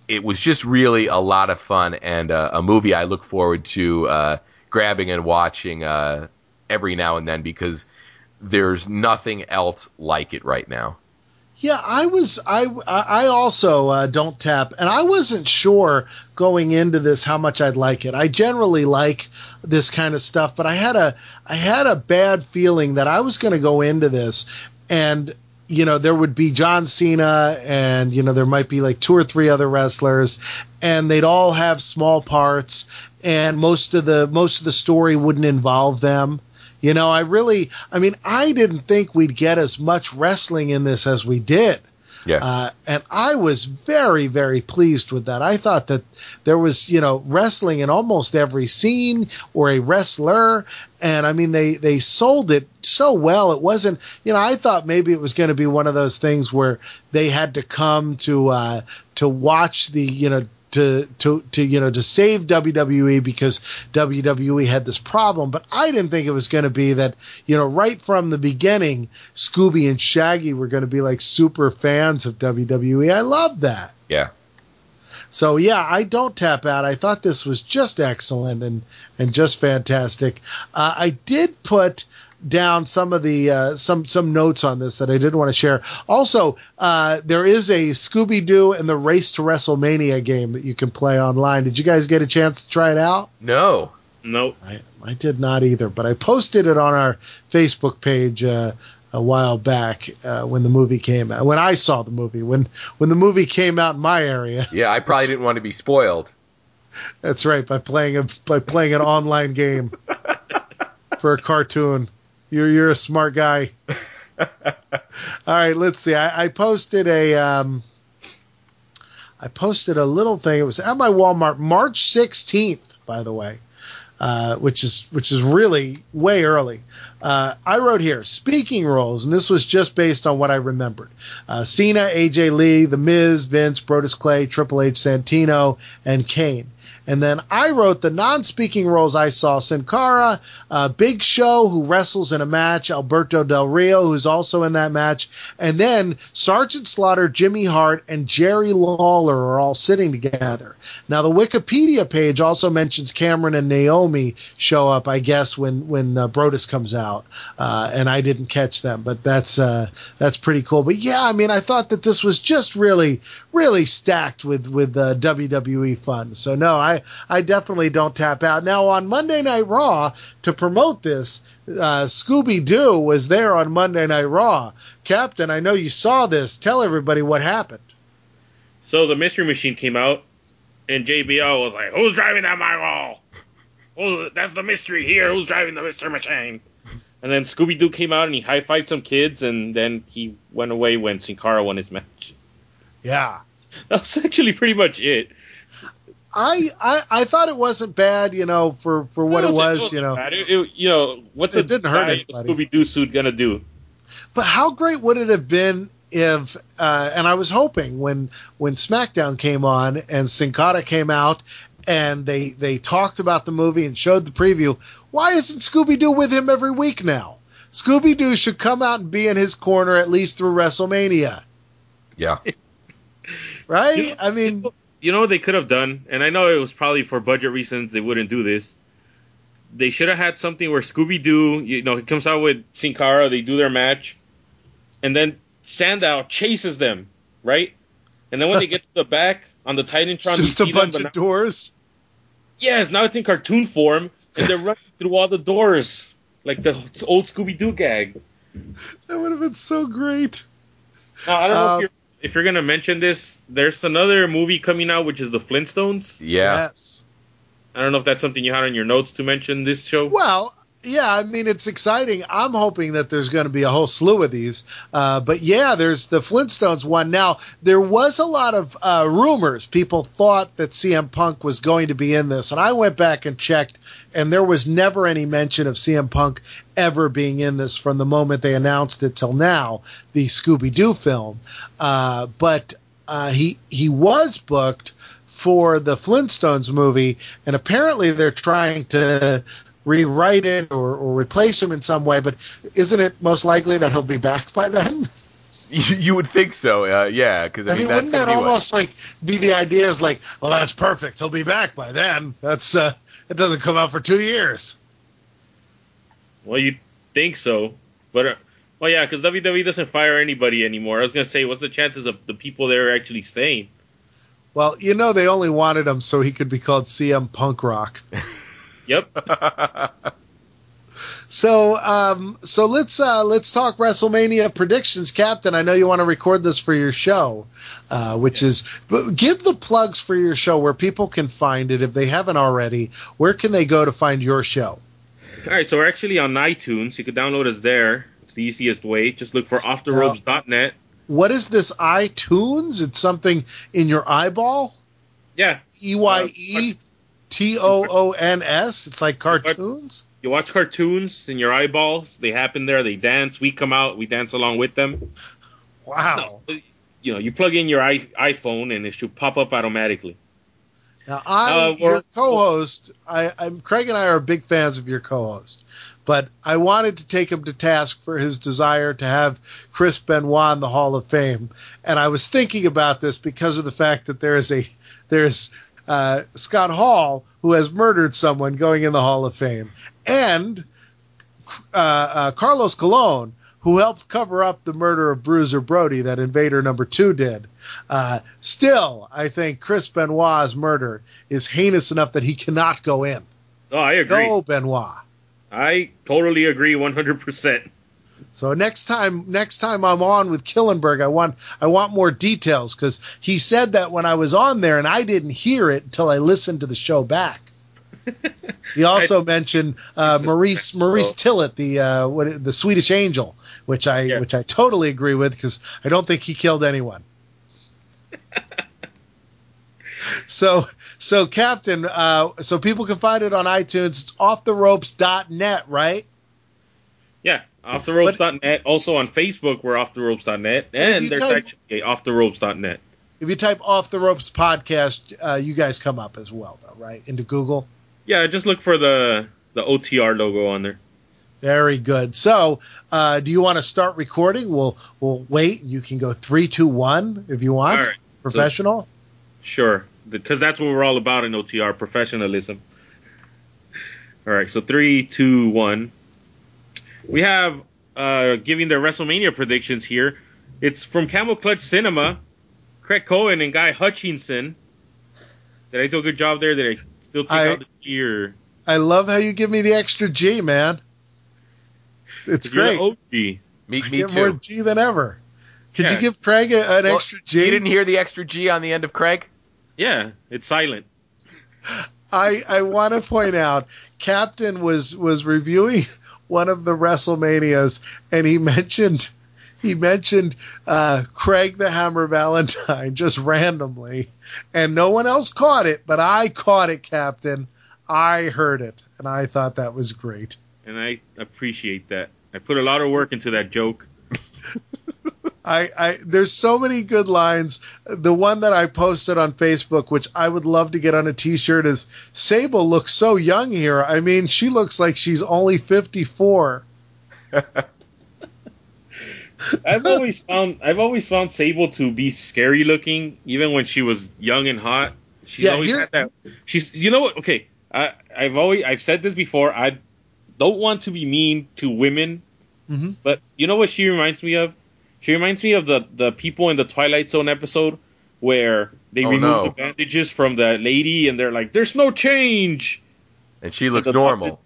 Speaker 8: it was just really a lot of fun and uh, a movie I look forward to uh, grabbing and watching uh, every now and then because there's nothing else like it right now.
Speaker 7: Yeah, I was. I I also uh, don't tap, and I wasn't sure going into this how much I'd like it. I generally like this kind of stuff, but I had a I had a bad feeling that I was going to go into this, and you know there would be John Cena, and you know there might be like two or three other wrestlers, and they'd all have small parts, and most of the most of the story wouldn't involve them. You know, I really, I mean, I didn't think we'd get as much wrestling in this as we did.
Speaker 8: Yeah.
Speaker 7: Uh, and I was very, very pleased with that. I thought that there was, you know, wrestling in almost every scene or a wrestler. And I mean, they, they sold it so well. It wasn't, you know, I thought maybe it was going to be one of those things where they had to come to, uh, to watch the, you know, to, to, to, you know, to save WWE because WWE had this problem. But I didn't think it was going to be that, you know, right from the beginning, Scooby and Shaggy were going to be like super fans of WWE. I love that.
Speaker 8: yeah.
Speaker 7: So yeah, I don't tap out. I thought this was just excellent and and just fantastic. Uh, I did put down some of the uh, some some notes on this that I didn't want to share. Also, uh, there is a Scooby Doo and the Race to WrestleMania game that you can play online. Did you guys get a chance to try it out?
Speaker 8: No.
Speaker 6: nope.
Speaker 7: I, I did not either, but I posted it on our Facebook page uh, a while back uh, when the movie came out. When I saw the movie, when when the movie came out in my area. *laughs*
Speaker 8: Yeah, I probably didn't want to be spoiled.
Speaker 7: That's right, by playing a by playing an online game *laughs* for a cartoon. You're you're a smart guy. *laughs* All right, let's see. I, I posted a um, I posted a little thing. It was at my Walmart March 16th, by the way, uh, which is which is really way early. Uh, I wrote here speaking roles, and this was just based on what I remembered. Uh, Cena, AJ Lee, The Miz, Vince, Brodus Clay, Triple H, Santino, and Kane. And then I wrote the non-speaking roles I saw: Sin Cara, uh, Big Show, who wrestles in a match, Alberto Del Rio, who's also in that match, and then Sergeant Slaughter, Jimmy Hart, and Jerry Lawler are all sitting together. Now the Wikipedia page also mentions Cameron and Naomi show up, I guess, when when uh, Brodus comes out, uh, and I didn't catch them, but that's uh, that's pretty cool. But yeah, I mean, I thought that this was just really, really stacked with with uh, WWE fun. So no, I I, I definitely don't tap out. Now on Monday Night Raw to promote this, uh, Scooby Doo was there on Monday Night Raw. Captain, I know you saw this. Tell everybody what happened.
Speaker 6: So the Mystery Machine came out, and JBL was like, "Who's driving that my wall? Oh, that's the mystery here. Who's driving the Mystery Machine?" And then Scooby Doo came out and he high fived some kids, and then he went away when Sin Cara won his match.
Speaker 7: Yeah.
Speaker 6: That was actually pretty much it.
Speaker 7: I, I I thought it wasn't bad, you know, for, for what it was,
Speaker 6: wasn't
Speaker 7: you know.
Speaker 6: It- it- you know, what's
Speaker 7: It
Speaker 6: a
Speaker 7: didn't hurt
Speaker 6: guy in a
Speaker 7: anybody.
Speaker 6: Scooby Doo suit gonna do?
Speaker 7: But how great would it have been if? Uh, and I was hoping when when SmackDown came on and Sin Cara came out and they they talked about the movie and showed the preview. Why isn't Scooby Doo with him every week now? Scooby Doo should come out and be in his corner at least through WrestleMania,
Speaker 8: Yeah.
Speaker 7: right? I mean,
Speaker 6: You know what they could have done, and I know it was probably for budget reasons they wouldn't do this. They should have had something where Scooby Doo, you know, he comes out with Sin Cara, they do their match, and then Sandow chases them, right? And then when they get to the *laughs* back on the Titantron,
Speaker 7: just
Speaker 6: you
Speaker 7: a
Speaker 6: see them,
Speaker 7: bunch
Speaker 6: but
Speaker 7: of
Speaker 6: now-
Speaker 7: doors.
Speaker 6: yes, now it's in cartoon form, and they're *laughs* running through all the doors like the old Scooby Doo gag.
Speaker 7: That would have been so great.
Speaker 6: Now, I don't know
Speaker 7: Um,
Speaker 6: if you're if you're gonna mention this. There's another movie coming out, which is the Flintstones.
Speaker 8: Yeah.
Speaker 7: Yes.
Speaker 6: I don't know if that's something you had on your notes to mention this show.
Speaker 7: Well, yeah, I mean it's exciting. I'm hoping that there's going to be a whole slew of these. Uh, but yeah, there's the Flintstones one. Now there was a lot of uh, rumors. People thought that CM Punk was going to be in this, and I went back and checked, and there was never any mention of CM Punk ever being in this from the moment they announced it till now, the Scooby Doo film. Uh, but uh, he he was booked for the Flintstones movie, and apparently they're trying to rewrite it or, or replace him in some way. But isn't it most likely that he'll be back by then? *laughs*
Speaker 8: You, would think so, uh, yeah, because I,
Speaker 7: I
Speaker 8: mean,
Speaker 7: wouldn't that
Speaker 8: be what-
Speaker 7: almost like be the idea? Is like, well, that's perfect. He'll be back by then. That's uh, it doesn't come out for two years.
Speaker 6: Well, you think so, but uh, well, yeah, because WWE doesn't fire anybody anymore. I was gonna say, what's the chances of the people there actually staying?
Speaker 7: Well, you know, they only wanted him so he could be called CM Punk Rock.
Speaker 6: Yep. *laughs*
Speaker 7: So, um, so let's uh, let's talk WrestleMania predictions, Captain. I know you want to record this for your show, uh, which is but give the plugs for your show where people can find it if they haven't already. Where can they go to find your show?
Speaker 6: All right, so we're actually on iTunes. You can download us there. It's the easiest way. Just look for offtheropes.net.
Speaker 7: What is this iTunes? It's something in your eyeball.
Speaker 6: Yeah,
Speaker 7: E Y E T O O N S. It's like cartoons.
Speaker 6: You watch cartoons in your eyeballs. They happen there. They dance. We come out. We dance along with them.
Speaker 7: Wow.
Speaker 6: You know, you plug in your i- iPhone and it should pop up automatically.
Speaker 7: Now, I,
Speaker 6: Uh,
Speaker 7: your co-host, I, I'm Craig and I are big fans of your co-host, but I wanted to take him to task for his desire to have Chris Benoit in the Hall of Fame, and I was thinking about this because of the fact that there is a there's uh, Scott Hall who has murdered someone going in the Hall of Fame, and uh, uh, Carlos Colon who helped cover up the murder of Bruiser Brody that Invader number two did. Uh, still, I think Chris Benoit's murder is heinous enough that he cannot go in.
Speaker 6: Oh, I agree.
Speaker 7: Go Benoit.
Speaker 6: I totally agree 100%.
Speaker 7: So next time, next time I'm on with Killenberg, I want I want more details because he said that when I was on there and I didn't hear it until I listened to the show back. He *laughs* also mentioned uh, Maurice *laughs* Maurice Tillet, the uh, what the Swedish Angel, which I
Speaker 6: Yeah.
Speaker 7: which I totally agree with because I don't think he killed anyone. *laughs* so so Captain, uh, so people can find it on iTunes. It's offtheropes.net, right?
Speaker 6: Yeah, offtheropes.net. Also on Facebook, we're offtheropes.net.
Speaker 7: And
Speaker 6: And there's
Speaker 7: type-
Speaker 6: actually offtheropes.net.
Speaker 7: If you type off the ropes podcast, uh, you guys come up as well, though, right? Into Google.
Speaker 6: Yeah, just look for the the OTR logo on there.
Speaker 7: Very good. So, uh, do you want to start recording? We'll we'll wait. You can go three, two, one if you want.
Speaker 6: Right.
Speaker 7: Professional.
Speaker 6: Sure, because that's what we're all about in OTR professionalism. All right, so three, two, one. We have uh, giving their WrestleMania predictions here. It's from Camel Clutch Cinema, Craig Cohen and Guy Hutchinson. Did I do a good job there? Did I still take
Speaker 7: I-
Speaker 6: out the ear?
Speaker 7: I love how you give me the extra G, man. It's, it's
Speaker 6: You're
Speaker 7: great.
Speaker 6: OG.
Speaker 8: Me,
Speaker 7: I
Speaker 8: me
Speaker 7: get more. G than ever. Could you give Craig a, an
Speaker 8: Well,
Speaker 7: extra G?
Speaker 8: You didn't hear the extra G on the end of Craig?
Speaker 6: Yeah, it's silent. *laughs*
Speaker 7: I I want to point out, Captain was was reviewing *laughs* one of the WrestleManias, and he *laughs* mentioned he mentioned uh, Craig the Hammer Valentine *laughs* just randomly, and no one else caught it, but I caught it, Captain. I heard it, and I thought that was great.
Speaker 6: And I appreciate that. I put a lot of work into that joke. *laughs*
Speaker 7: I, I there's so many good lines. The one that I posted on Facebook, which I would love to get on a T-shirt, is Sable looks so young here. I mean, she looks like she's only 54. *laughs*
Speaker 6: I've always found I've always found Sable to be scary looking, even when she was young and hot. She's
Speaker 7: Yeah,
Speaker 6: always had that. She's you know what? Okay, I I've always I've said this before. I don't want to be mean to women,
Speaker 7: Mhm.
Speaker 6: but you know what she reminds me of? She reminds me of the the people in the Twilight Zone episode where they
Speaker 8: Oh,
Speaker 6: remove
Speaker 8: no.
Speaker 6: the bandages from the lady and they're like, "There's no change."
Speaker 8: And she looks
Speaker 6: The
Speaker 8: normal.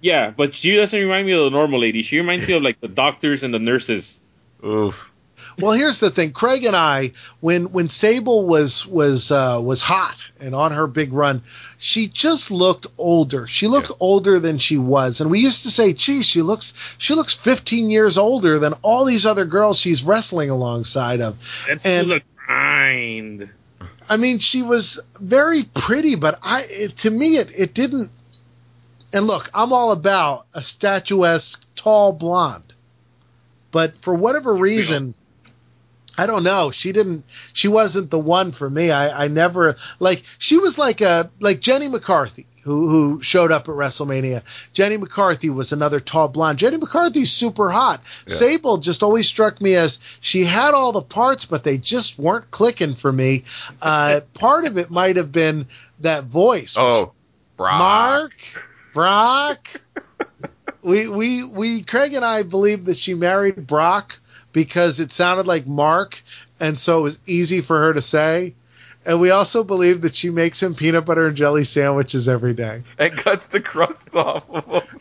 Speaker 6: Yeah, but she doesn't remind me of the normal lady. She reminds me of like the doctors and the nurses.
Speaker 8: Oof.
Speaker 7: Well, here's the thing. Craig and I, when when Sable was was uh, was hot and on her big run, she just looked older. She looked older than she was, and we used to say, "Gee, she looks she looks 15 years older than all these other girls she's wrestling alongside of."
Speaker 6: That's
Speaker 7: And-
Speaker 6: the grind.
Speaker 7: I mean, she was very pretty, but I it, to me it it didn't. And look, I'm all about a statuesque, tall blonde, but for whatever reason, I don't know. She didn't. She wasn't the one for me. I, I never like. She was like a like Jenny McCarthy. Who, who showed up at WrestleMania? Jenny McCarthy was another tall blonde. Jenny McCarthy's super hot.
Speaker 8: Yeah.
Speaker 7: Sable just always struck me as she had all the parts, but they just weren't clicking for me. Uh, part of it might have been that voice.
Speaker 8: Oh, Brock.
Speaker 7: Mark, Brock. *laughs* we we we Craig and I believe that she married Brock because it sounded like Mark, and so it was easy for her to say. And we also believe that she makes him peanut butter and jelly sandwiches every day.
Speaker 8: And cuts the crust off of him.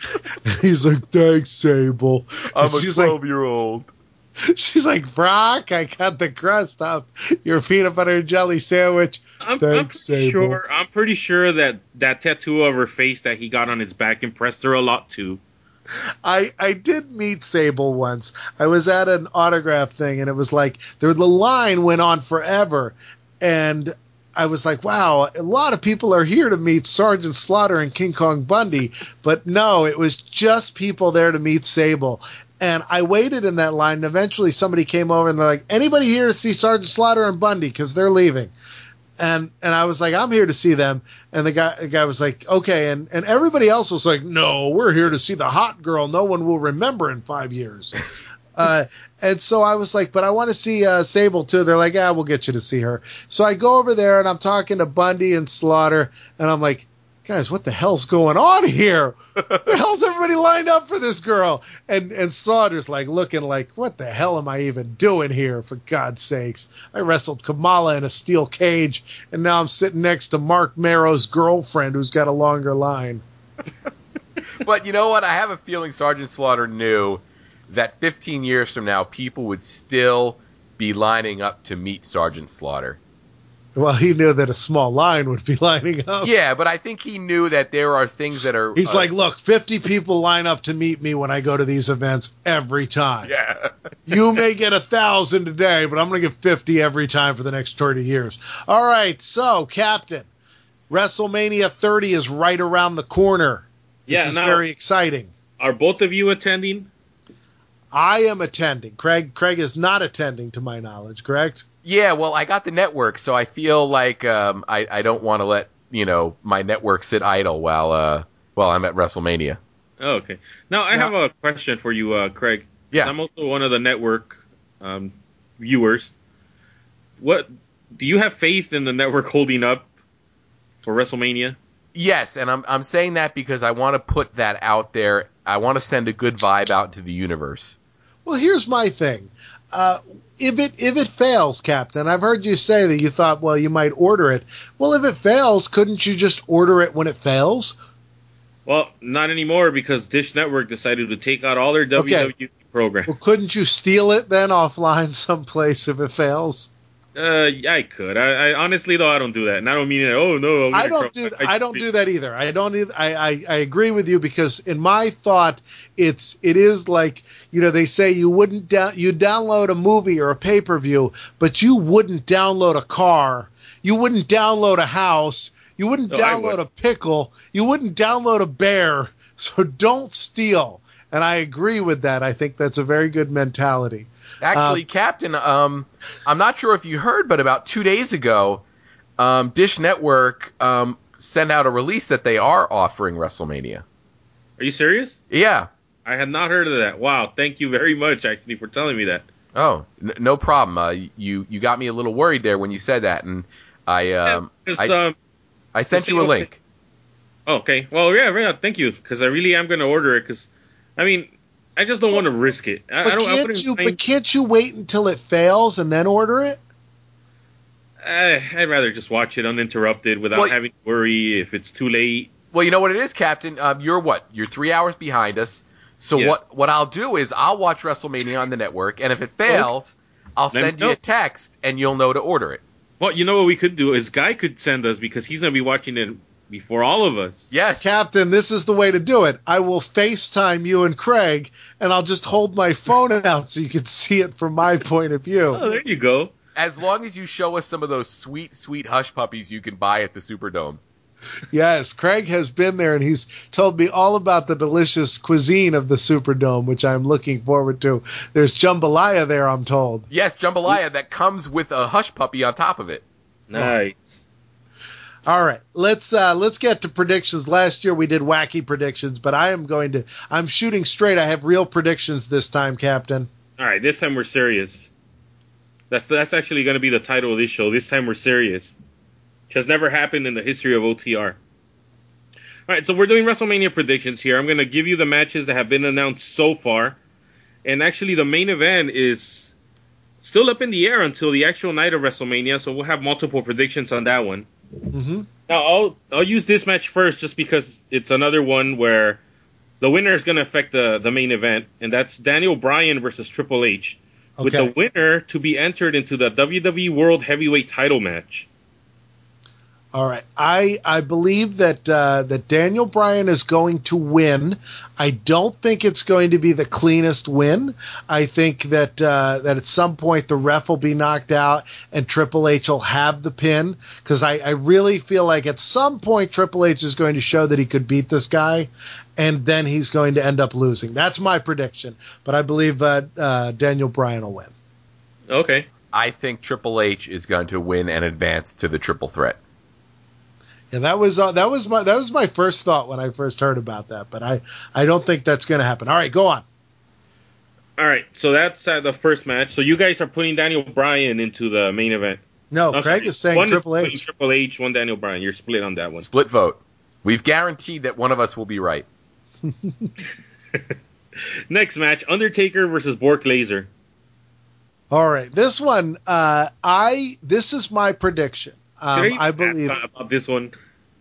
Speaker 8: *laughs*
Speaker 7: He's like, "Thanks, Sable."
Speaker 8: I'm
Speaker 7: And
Speaker 8: a
Speaker 7: she's like,
Speaker 8: 12 year old. *laughs*
Speaker 7: she's like, "Brock, I cut the crust off your peanut butter and jelly sandwich."
Speaker 6: I'm, I'm pretty
Speaker 7: Sable.
Speaker 6: sure. I'm pretty sure that that tattoo of her face that he got on his back impressed her a lot too.
Speaker 7: I I did meet Sable once. I was at an autograph thing, and it was like there the line went on forever, and I was like, wow, a lot of people are here to meet Sergeant Slaughter and King Kong Bundy, but no, it was just people there to meet Sable. And I waited in that line, and eventually somebody came over and they're like, anybody here to see Sergeant Slaughter and Bundy because they're leaving and and I was like, I'm here to see them. And the guy the guy was like, okay. And and everybody else was like, no, we're here to see the hot girl. No one will remember in five years. *laughs* uh, and so I was like, but I want to see uh, Sable too. They're like, yeah, we'll get you to see her. So I go over there and I'm talking to Bundy and Slaughter, and I'm like. Guys, what the hell's going on here? the hell's everybody lined up for this girl? And and Slaughter's like looking like, what the hell am I even doing here? For God's sakes, I wrestled Kamala in a steel cage, and now I'm sitting next to Marc Mero's girlfriend, who's got a longer line. *laughs*
Speaker 8: But you know what? I have a feeling Sergeant Slaughter knew that 15 years from now, people would still be lining up to meet Sergeant Slaughter.
Speaker 7: Well, he knew that a small line would be *laughs* lining up.
Speaker 8: Yeah, but I think he knew that there are things that are.
Speaker 7: He's
Speaker 8: uh,
Speaker 7: like, look, 50 people line up to meet me when I go to these events every time.
Speaker 8: yeah. *laughs*
Speaker 7: you may get a thousand today, but I'm going to get 50 every time for the next 30 years. All right, so Captain, WrestleMania 30 is right around the corner. This
Speaker 6: Yeah,
Speaker 7: is
Speaker 6: now-
Speaker 7: very exciting.
Speaker 6: Are both of you attending?
Speaker 7: I am attending. Craig Craig is not attending to my knowledge, correct?
Speaker 8: Yeah, well, I got the network, so I feel like um, I, I don't want to let you know my network sit idle while uh, while I'm at WrestleMania.
Speaker 6: Oh, okay. Now I
Speaker 7: Yeah.
Speaker 6: have a question for you, uh, Craig.
Speaker 8: Yeah.
Speaker 6: I'm also one of the network um, viewers. What do you have faith in the network holding up for WrestleMania?
Speaker 8: Yes, and I'm I'm saying that because I want to put that out there. I want to send a good vibe out to the universe.
Speaker 7: Well, here's my thing. Uh, if it if it fails, Captain, I've heard you say that you thought, well, you might order it. Well, if it fails, couldn't you just order it when it fails?
Speaker 6: Well, not anymore because Dish Network decided to take out all their WWE programs.
Speaker 7: Well, couldn't you steal it then offline *laughs* someplace if it fails?
Speaker 6: Uh, I could. I, I honestly though I don't do that, and I don't mean it. Oh no,
Speaker 7: I don't do I, don't do that either. I don't. Either, I, I I agree with you because in my thought, it's it is like you know they say you wouldn't down you download a movie or a pay per view, but you wouldn't download a car. You wouldn't download a house. You wouldn't
Speaker 6: No,
Speaker 7: download
Speaker 6: would.
Speaker 7: a pickle. You wouldn't download a bear. *laughs* So don't steal. And I agree with that. I think that's a very good mentality.
Speaker 8: Actually, Captain, um, I'm not sure if you heard, but about two days ago, um, Dish Network um, sent out a release that they are offering WrestleMania.
Speaker 6: Are you serious?
Speaker 8: Yeah.
Speaker 6: I had not heard of that. Wow, thank you very much actually for telling me that.
Speaker 8: Oh, n- no problem. Uh, you you got me a little worried there when you said that, and I um,
Speaker 6: Because,
Speaker 8: I,
Speaker 6: um,
Speaker 8: I sent you a
Speaker 6: what-
Speaker 8: link.
Speaker 6: okay, well, yeah, yeah, thank you because I really am going to order it because, I mean, I just don't want to risk it. I, I
Speaker 7: But
Speaker 6: don't.
Speaker 7: Can't
Speaker 6: wouldn't
Speaker 7: you?
Speaker 6: mind-
Speaker 7: But can't you wait until it fails and then order it?
Speaker 6: Uh, I'd rather just watch it uninterrupted without
Speaker 8: Well-
Speaker 6: having to worry if it's too late.
Speaker 8: Well, you know what it is, Captain. Um, you're what? You're three hours behind us. So
Speaker 6: Yes.
Speaker 8: what? What I'll do is I'll watch WrestleMania on the network, and if it fails, I'll
Speaker 6: Let
Speaker 8: send you
Speaker 6: know.
Speaker 8: a text, and you'll know to order it.
Speaker 6: Well, you know what we could do is Guy could send us because he's going to be watching it before all of us.
Speaker 8: Yes.
Speaker 7: Captain, this is the way to do it. I will FaceTime you and Craig, and I'll just hold my phone *laughs* out so you can see it from my point of
Speaker 6: Oh,
Speaker 7: view.
Speaker 6: there you go.
Speaker 8: as long as you show us some of those sweet, sweet hush puppies you can buy at the Superdome.
Speaker 7: Yes, Craig has been there, and he's told me all about the delicious cuisine of the Superdome, which I'm looking forward to. There's jambalaya there, I'm told.
Speaker 8: Yes, jambalaya that comes with a hush puppy on top of it.
Speaker 6: Nice.
Speaker 7: All right, let's uh, let's get to predictions. Last year we did wacky predictions, but I am going to I'm shooting straight. I have real predictions this time, Captain.
Speaker 6: All right, this time we're serious. That's that's actually going to be the title of this show. This time we're serious. Which has never happened in the history of OTR. All right, so we're doing WrestleMania predictions here. I'm going to give you the matches that have been announced so far, and actually the main event is still up in the air until the actual night of WrestleMania. So we'll have multiple predictions on that one.
Speaker 7: hmm
Speaker 6: Now I'll I'll use this match first just because it's another one where the winner is going to affect the the main event, and that's Daniel Bryan versus Triple H, with the winner to be entered into the WWE World Heavyweight Title match.
Speaker 7: All right, I I believe that uh, that Daniel Bryan is going to win. I don't think it's going to be the cleanest win. I think that uh, that at some point the ref will be knocked out and Triple H will have the pin because I, I really feel like at some point Triple H is going to show that he could beat this guy, and then he's going to end up losing. That's my prediction. But I believe uh, uh, Daniel Bryan will win.
Speaker 6: Okay.
Speaker 8: I think Triple H is going to win and advance to the triple threat.
Speaker 7: Yeah, that was uh, that was my that was my first thought when I first heard about that, but I I don't think that's going to happen. All right, go on.
Speaker 6: All right, so that's uh, the first match. So you guys are putting Daniel Bryan into the main event.
Speaker 7: No,
Speaker 6: No,
Speaker 7: Craig
Speaker 6: sorry.
Speaker 7: is saying
Speaker 6: one
Speaker 7: Triple
Speaker 6: is putting
Speaker 7: H.
Speaker 6: Triple H, one Daniel Bryan. You're split on that one.
Speaker 8: Split vote. We've guaranteed that one of us will be right. *laughs*
Speaker 6: Next match: Undertaker versus Bork Laser.
Speaker 7: All right, this one, uh, I this is my prediction. Um, I believe.
Speaker 6: about this one.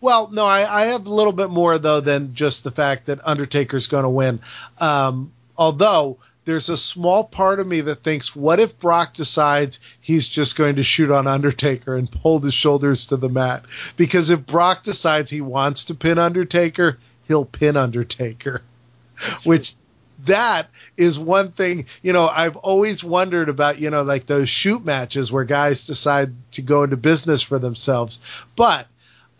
Speaker 7: Well, no, I, I have a little bit more though than just the fact that Undertaker's going to win. Um, although there's a small part of me that thinks, what if Brock decides he's just going to shoot on Undertaker and pull his shoulders to the mat? Because if Brock decides he wants to pin Undertaker, he'll pin Undertaker. Which that is one thing, you know, I've always wondered about, you know, like those shoot matches where guys decide to go into business for themselves. But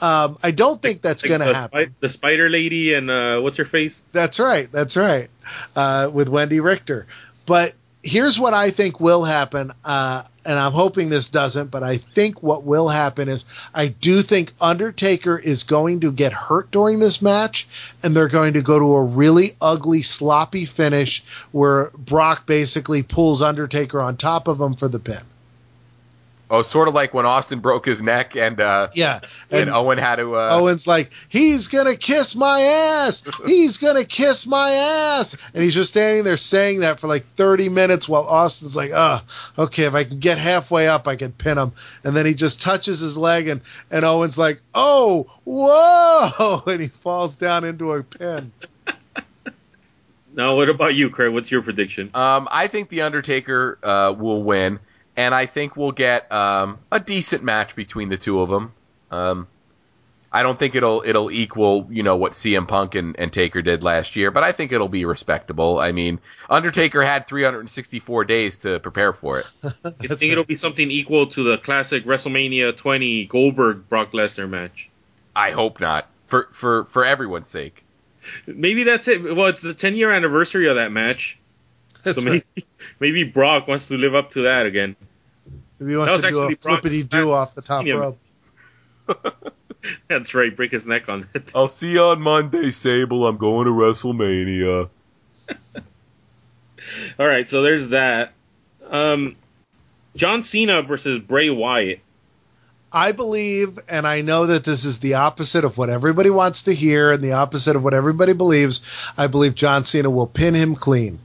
Speaker 7: um, I don't think that's
Speaker 6: Like
Speaker 7: going to happen.
Speaker 6: Spi- the Spider Lady and uh, what's her face?
Speaker 7: That's right. That's right. Uh, with Wendi Richter. But here's what I think will happen. Uh, and I'm hoping this doesn't, but I think what will happen is I do think Undertaker is going to get hurt during this match, and they're going to go to a really ugly, sloppy finish where Brock basically pulls Undertaker on top of him for the pin.
Speaker 8: Oh, sort of like when Austin broke his neck and uh,
Speaker 7: Yeah,
Speaker 8: and, Owen had to. Uh,
Speaker 7: Owen's like, he's gonna kiss my ass. He's gonna kiss my ass, and he's just standing there saying that for like 30 minutes while Austin's like, oh, okay, if I can get halfway up, I can pin him. And then he just touches his leg, and and Owen's like, oh, whoa, *laughs* and he falls down into a pin.
Speaker 6: Now, what about you, Craig? What's your prediction?
Speaker 8: Um, I think the Undertaker uh, will win, and I think we'll get um, a decent match between the two of them. Um, I don't think it'll it'll equal you know what CM Punk and, and Taker did last year, but I think it'll be respectable. I mean, Undertaker had 364 days to prepare for it. *laughs*
Speaker 6: I think it'll be something equal to the classic WrestleMania 20 Goldberg Brock Lesnar match?
Speaker 8: I hope not for for for everyone's sake.
Speaker 6: Maybe that's it. Well, it's the 10 year anniversary of that match.
Speaker 7: That's
Speaker 6: so
Speaker 7: right.
Speaker 6: maybe, *laughs* maybe Brock wants to live up to that again.
Speaker 7: Maybe he
Speaker 6: That
Speaker 7: wants
Speaker 6: was
Speaker 7: to do a
Speaker 6: actually
Speaker 7: flippity do off the top
Speaker 6: WrestleMania.
Speaker 7: rope. *laughs*
Speaker 6: That's right, break his neck on it.
Speaker 8: I'll see you on Monday, Sable. I'm going to WrestleMania. *laughs*
Speaker 6: All right, so there's that. Um, John Cena versus Bray Wyatt.
Speaker 7: I believe, and I know that this is the opposite of what everybody wants to hear and the opposite of what everybody believes. I believe John Cena will pin him clean.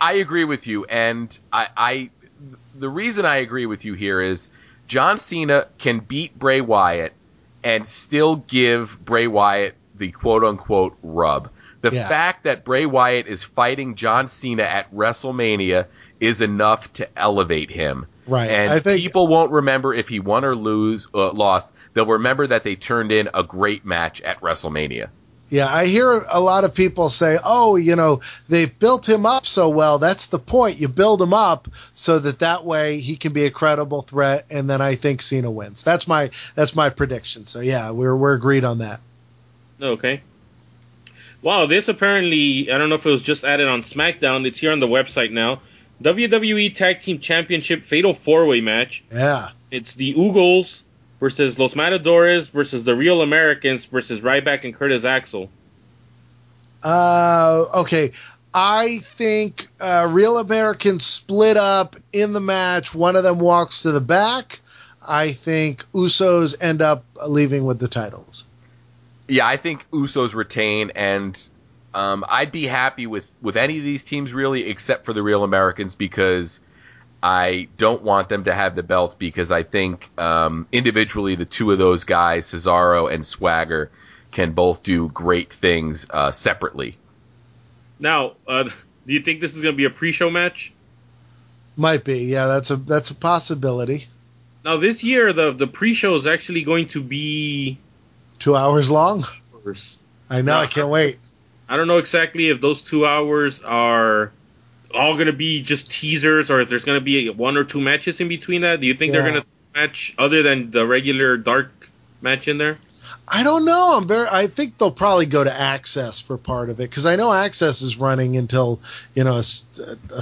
Speaker 8: I agree with you, and I, I the reason I agree with you here is John Cena can beat Bray Wyatt and still give Bray Wyatt the quote unquote rub. The
Speaker 7: Yeah.
Speaker 8: fact that Bray Wyatt is fighting John Cena at WrestleMania is enough to elevate him.
Speaker 7: Right.
Speaker 8: And
Speaker 7: I think-
Speaker 8: people won't remember if he won or lose uh, lost. They'll remember that they turned in a great match at WrestleMania.
Speaker 7: Yeah, I hear a lot of people say, "Oh, you know, they built him up so well. That's the point. You build him up so that that way he can be a credible threat." And then I think Cena wins. That's my that's my prediction. So yeah, we're we're agreed on that.
Speaker 6: Okay. Wow, this apparently, I don't know if it was just added on SmackDown. It's here on the website now. WWE Tag Team Championship Fatal Four Way match.
Speaker 7: Yeah.
Speaker 6: It's the Usos versus Los Matadores versus the Real Americans versus Ryback and Curtis Axel.
Speaker 7: Uh, okay. I think uh, Real Americans split up in the match. One of them walks to the back. I think Usos end up leaving with the titles.
Speaker 8: Yeah, I think Usos retain, and um, I'd be happy with with any of these teams really, except for the Real Americans, because I don't want them to have the belts because I think um, individually the two of those guys, Cesaro and Swagger, can both do great things uh, separately.
Speaker 6: Now, uh, do you think this is going to be a pre-show match?
Speaker 7: Might be. Yeah, that's a that's a possibility.
Speaker 6: Now, this year the the pre-show is actually going to be.
Speaker 7: Two hours long. Hours. I know.
Speaker 6: No,
Speaker 7: I can't wait.
Speaker 6: I don't know exactly if those two hours are all going to be just teasers or if there's going to be one or two matches in between that. Do you think they're going to match other than the regular dark match in there?
Speaker 7: I don't know. I'm very. I think they'll probably go to Access for part of it because I know Access is running until you know a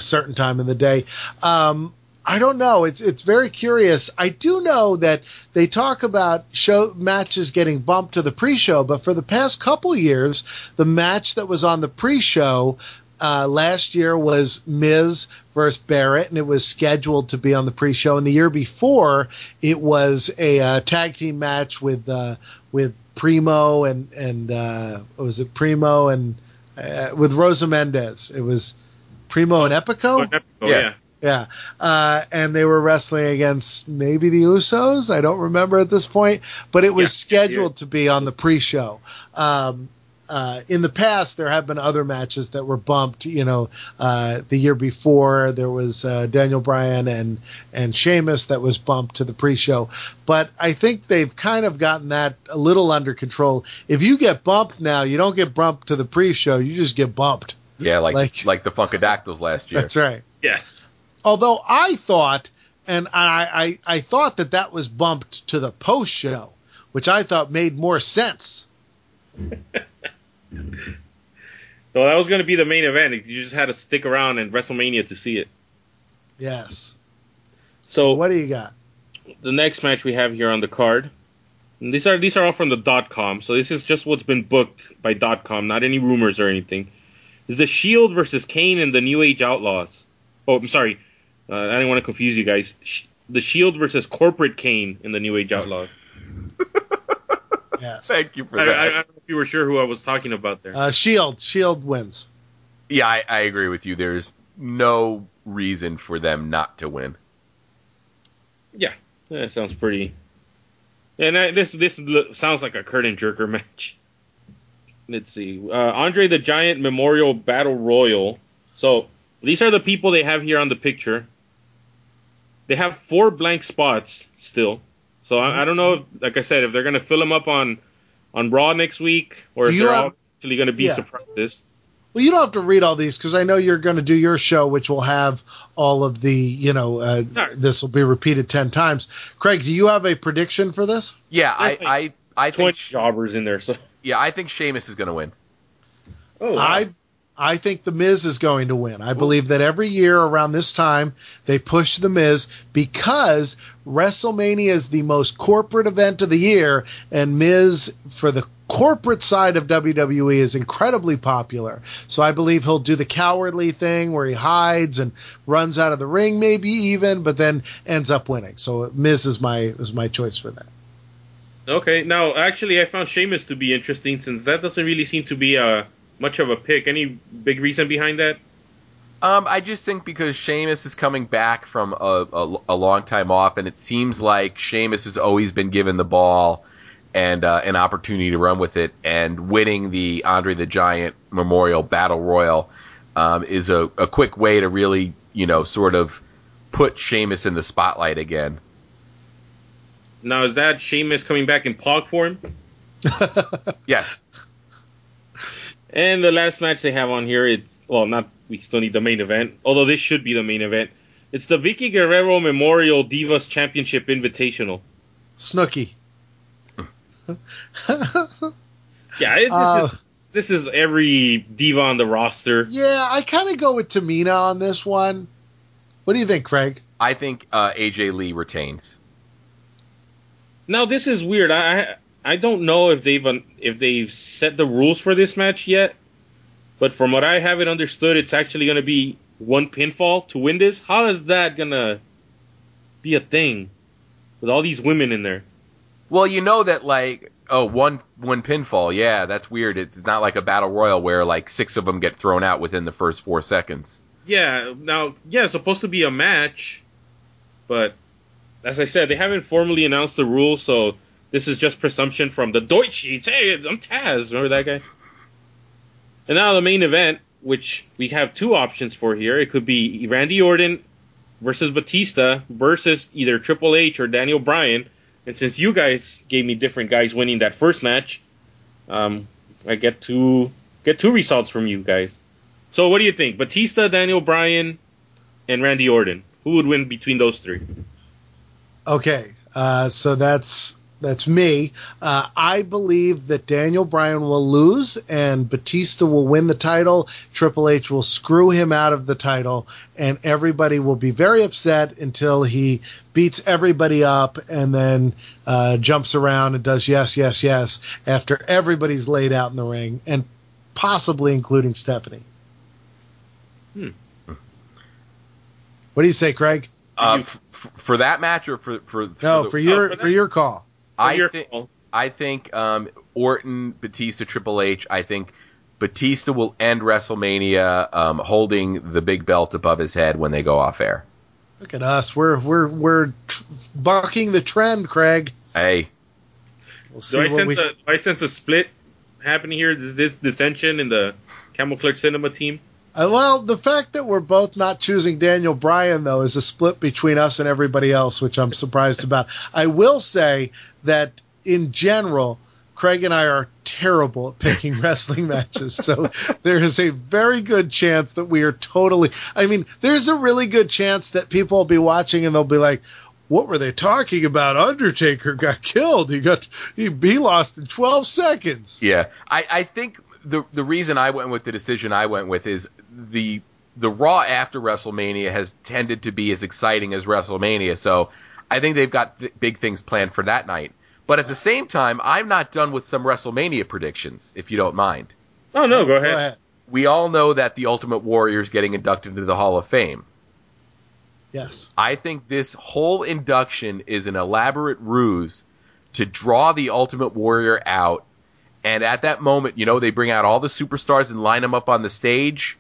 Speaker 7: certain time in the day. Um, I don't know. It's it's very curious. I do know that they talk about show matches getting bumped to the pre-show, but for the past couple years, the match that was on the pre-show uh, last year was Miz versus Barrett, and it was scheduled to be on the pre-show. And the year before, it was a uh, tag team match with uh, with Primo and and uh, what was it Primo and uh, with Rosa Mendes. It was Primo and Epico.
Speaker 6: Oh,
Speaker 8: Yeah.
Speaker 6: yeah.
Speaker 7: Yeah, uh, and they were wrestling against maybe the Usos. I don't remember at this point, but it was
Speaker 6: Yeah,
Speaker 7: scheduled to be on the pre-show. Um, uh, in the past, there have been other matches that were bumped. You know, uh, the year before there was uh, Daniel Bryan and and Sheamus that was bumped to the pre-show. But I think they've kind of gotten that a little under control. If you get bumped now, you don't get bumped to the pre-show. You just get bumped.
Speaker 8: Yeah, like
Speaker 7: Like-
Speaker 8: like, the Funkadactyls last year.
Speaker 7: That's right.
Speaker 6: Yeah.
Speaker 7: Although I thought, and I, I, I thought that that was bumped to the post show, which I thought made more sense. *laughs* *laughs*
Speaker 6: So that was going to be the main event. You just had to stick around in WrestleMania to see it.
Speaker 7: Yes.
Speaker 6: So
Speaker 7: What do you got?
Speaker 6: the next match we have here on the card. And these are these are all from the dot com, so this is just what's been booked by dot com, not any rumors or anything. Is the Shield versus Kane and the New Age Outlaws? Oh, I'm sorry, uh, I didn't want to confuse you guys. Sh- the Shield versus Corporate Kane in the New Age Outlaws. *laughs*
Speaker 7: Yes.
Speaker 8: Thank you for
Speaker 6: I,
Speaker 8: that.
Speaker 6: I, I don't know if you were sure who I was talking about there.
Speaker 7: Uh, Shield. Shield wins.
Speaker 8: yeah, I, I agree with you. There's no reason for them not to win.
Speaker 6: yeah, that sounds pretty. And I, this this lo- sounds like a curtain jerker match. Let's see, uh, Andre the Giant Memorial Battle Royal. So these are the people they have here on the picture. They have four blank spots still. So I, I don't know, if, like I said, if they're gonna fill them up on on Raw next week, or if
Speaker 7: you
Speaker 6: they're
Speaker 7: have-
Speaker 6: all actually gonna be
Speaker 7: Yeah.
Speaker 6: surprises.
Speaker 7: Well, you don't have to read all these because I know you're going to do your show, which will have all of the, you know, uh,
Speaker 6: Right.
Speaker 7: this will be repeated 10 times. Craig, do you have a prediction for this?
Speaker 8: Yeah, I, I, I think
Speaker 6: jobbers in there, so
Speaker 8: yeah, I think Sheamus is going to win.
Speaker 6: oh, wow.
Speaker 7: I I think the Miz is going to win. I believe that every year around this time they push the Miz because WrestleMania is the most corporate event of the year, and Miz for the corporate side of WWE is incredibly popular. So I believe he'll do the cowardly thing where he hides and runs out of the ring, maybe even, but then ends up winning. So Miz is my is my choice for that.
Speaker 6: Okay, now actually, I found Sheamus to be interesting since that doesn't really seem to be a much of a pick. Any big reason behind that?
Speaker 8: Um, I just think because Sheamus is coming back from a, a, a long time off, and it seems like Sheamus has always been given the ball and uh, an opportunity to run with it, and winning the Andre the Giant Memorial Battle Royal um, is a, a quick way to really, you know, sort of put Sheamus in the spotlight again.
Speaker 6: Now is that Sheamus coming back in pog form? *laughs*
Speaker 8: Yes.
Speaker 6: And the last match they have on here, it's well, not we still need the main event, although this should be the main event. It's the Vickie Guerrero Memorial Divas Championship Invitational.
Speaker 7: Snooki. *laughs*
Speaker 6: Yeah, it, this,
Speaker 7: Uh,
Speaker 6: is, this is every diva on the roster.
Speaker 7: Yeah, I kind of go with Tamina on this one. What do you think, Craig?
Speaker 8: I think uh, AJ Lee retains.
Speaker 6: Now this is weird. I I don't know if they've um, if they've set the rules for this match yet, but from what I have it understood, it's actually going to be one pinfall to win this. How is that gonna be a thing with all these women in there?
Speaker 8: Well, you know that like oh one one pinfall, yeah, that's weird. It's not like a battle royal where like six of them get thrown out within the first four seconds.
Speaker 6: Yeah. Now, yeah, it's supposed to be a match, but as I said, they haven't formally announced the rules, so this is just presumption from the dirt sheets. Hey, I'm Taz. Remember that guy? And now the main event, which we have two options for here. It could be Randy Orton versus Batista versus either Triple H or Daniel Bryan. And since you guys gave me different guys winning that first match, um, I get to get two results from you guys. So what do you think? Batista, Daniel Bryan, and Randy Orton. Who would win between those three?
Speaker 7: Okay, uh, so that's that's me. Uh, I believe that Daniel Bryan will lose and Batista will win the title. Triple H will screw him out of the title, and everybody will be very upset until he beats everybody up and then uh, jumps around and does yes, yes, yes after everybody's laid out in the ring, and possibly including Stephanie.
Speaker 6: Hmm.
Speaker 7: What do you say, Craig?
Speaker 8: Uh, f- f- for that match or for for, for
Speaker 7: No,
Speaker 8: the-
Speaker 7: for your
Speaker 6: for
Speaker 7: for your call.
Speaker 8: I
Speaker 6: Your
Speaker 8: think
Speaker 6: call.
Speaker 8: I think um, Orton, Batista, Triple H. I think Batista will end WrestleMania um, holding the big belt above his head when they go off air.
Speaker 7: Look at us. We're we're we're tr- bucking the trend, Craig.
Speaker 8: Hey,
Speaker 7: We'll
Speaker 6: Do I sense
Speaker 7: we.
Speaker 6: a do I sense a split happening here? Is this dissension in the Camel Clutch Cinema team?
Speaker 7: Uh, well, the fact that we're both not choosing Daniel Bryan though is a split between us and everybody else, which I'm surprised about. I will say that in general, Craig and I are terrible at picking *laughs* wrestling matches. So there is a very good chance that we are totally. I mean, there's a really good chance that people will be watching and they'll be like, "What were they talking about? Undertaker got killed. He got he, he lost in 12 seconds."
Speaker 8: yeah, I, I think the the reason I went with the decision I went with is the the Raw after WrestleMania has tended to be as exciting as WrestleMania, so I think they've got th- big things planned for that night. But at the same time, I'm not done with some WrestleMania predictions, if you don't mind.
Speaker 6: Oh no, go
Speaker 7: Go
Speaker 6: ahead.
Speaker 7: ahead.
Speaker 8: we all know that the Ultimate Warrior is getting inducted into the Hall of Fame.
Speaker 7: Yes.
Speaker 8: I think this whole induction is an elaborate ruse to draw the Ultimate Warrior out. And at that moment, you know, they bring out all the superstars and line them up on the stage.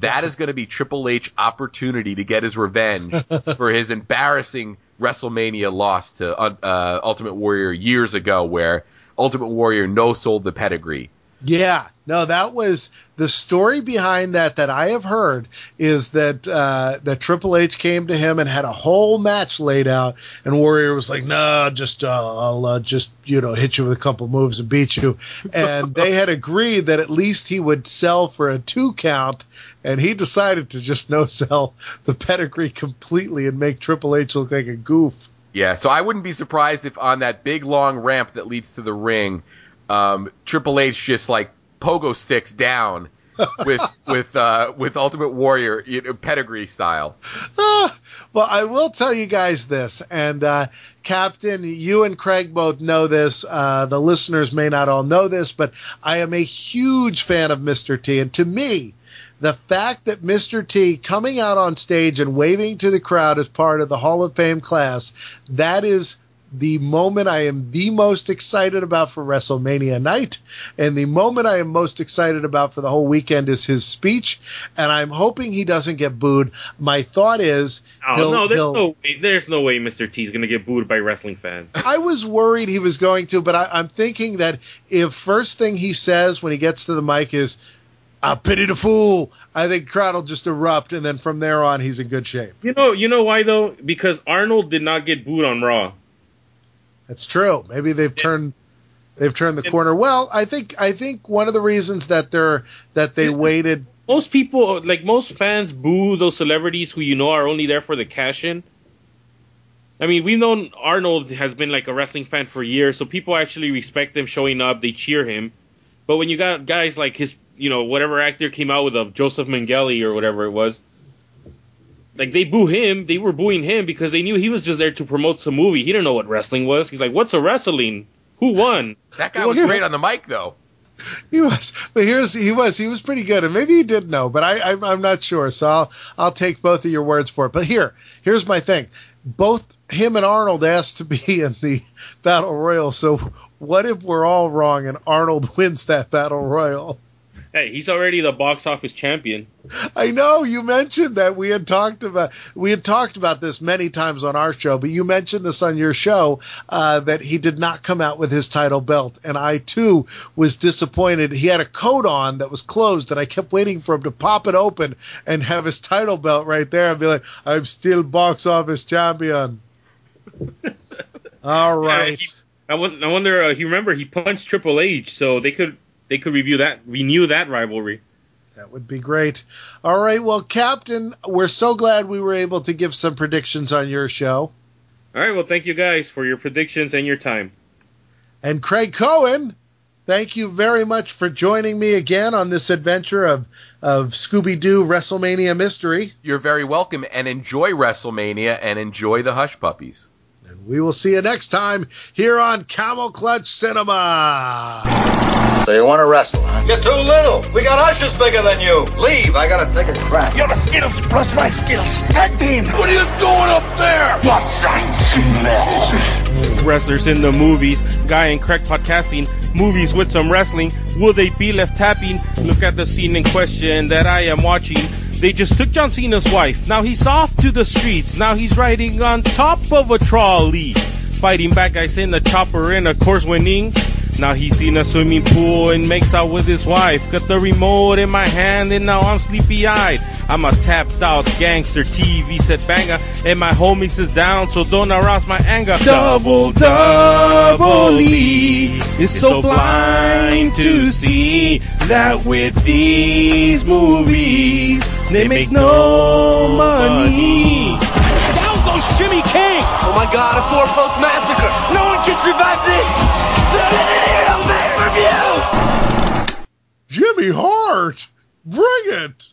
Speaker 8: That is going to be Triple H opportunity to get his revenge *laughs* for his embarrassing WrestleMania loss to uh, Ultimate Warrior years ago, where Ultimate Warrior no sold the pedigree.
Speaker 7: Yeah, no, that was the story behind that that I have heard is that uh, that Triple H came to him and had a whole match laid out, and Warrior was like, "Nah, just uh, I'll uh, just you know hit you with a couple moves and beat you," and they had agreed that at least he would sell for a two count, and he decided to just no sell the pedigree completely and make Triple H look like a goof.
Speaker 8: Yeah, so I wouldn't be surprised if on that big long ramp that leads to the ring um, Triple H just like pogo sticks down *laughs* with with uh, with Ultimate Warrior you know, pedigree style.
Speaker 7: Ah, well, I will tell you guys this, and uh, Captain, you and Craig both know this. Uh, the listeners may not all know this, but I am a huge fan of Mr. T, and to me. The fact that Mr. T coming out on stage and waving to the crowd as part of the Hall of Fame class, that is the moment I am the most excited about for WrestleMania night, and the moment I am most excited about for the whole weekend is his speech, and I'm hoping he doesn't get booed. My thought is,
Speaker 6: oh no, there's no way, there's no way Mr. T is going to get booed by wrestling fans.
Speaker 7: I was worried he was going to, but I, I'm thinking that if first thing he says when he gets to the mic is. I pity the fool. I think crowd will just erupt, and then from there on, he's in good shape.
Speaker 6: You know, you know why though? Because Arnold did not get booed on Raw.
Speaker 7: That's true. Maybe they've turned they've turned the corner. Well, I think I think one of the reasons that they're that they waited.
Speaker 6: Most people, like most fans, boo those celebrities who you know are only there for the cash in. I mean, we've known Arnold has been like a wrestling fan for years, so people actually respect him showing up. They cheer him. But when you got guys like his, you know, whatever actor came out with a Joseph Mengele or whatever it was, like they boo him. They were booing him because they knew he was just there to promote some movie. He didn't know what wrestling was. He's like, "What's a wrestling? Who won?"
Speaker 8: That guy was great on the mic, though.
Speaker 7: He was, but here's he was. He was pretty good, and maybe he did know, but I, I I'm not sure. So I'll I'll take both of your words for it. But here, here's my thing. Both him and Arnold asked to be in the *laughs* battle royal. So what if we're all wrong and Arnold *laughs* wins that battle royal?
Speaker 6: Hey, he's already the box office champion.
Speaker 7: I know you mentioned that we had talked about we had talked about this many times on our show, but you mentioned this on your show uh, that he did not come out with his title belt, and I too was disappointed. He had a coat on that was closed, and I kept waiting for him to pop it open and have his title belt right there and be like, "I'm still box office champion." *laughs* All right.
Speaker 6: Yeah, he, I wonder. Uh, he remember he punched Triple H, so they could they could review that renew that rivalry.
Speaker 7: That would be great. All right, well, Captain, we're so glad we were able to give some predictions on your show.
Speaker 6: All right, well, thank you guys for your predictions and your time.
Speaker 7: And Craig Cohen, thank you very much for joining me again on this adventure of of Scooby Doo WrestleMania mystery.
Speaker 8: You're very welcome, and enjoy WrestleMania and enjoy the Hush Puppies.
Speaker 7: And we will see you next time here on Camel Clutch Cinema.
Speaker 2: So you want to wrestle, huh?
Speaker 5: You're too little. We got ushers bigger than you. Leave. I gotta take a crap.
Speaker 3: You're the Skittles plus my Skittles. Tag team.
Speaker 5: What are you doing up there?
Speaker 3: What's I smell?
Speaker 6: Wrestlers in the movies. Guy and Craig podcasting. Movies with some wrestling. Will they be left tapping? Look at the scene in question that I am watching. They just took John Cena's wife. Now he's off to the streets. Now he's riding on top of a trolley. Fighting bad guys in a chopper and of course winning. Now he's in a swimming pool and makes out with his wife. Got the remote in my hand and now I'm sleepy eyed. I'm a tapped out gangster TV set banger and my homie sits down so don't arouse my anger. Double double E is so blind to see that with these movies they make no money.
Speaker 9: Down goes Jimmy King.
Speaker 10: Oh my god, a four post massacre. No one can survive this.
Speaker 7: Jimmy Hart, bring it.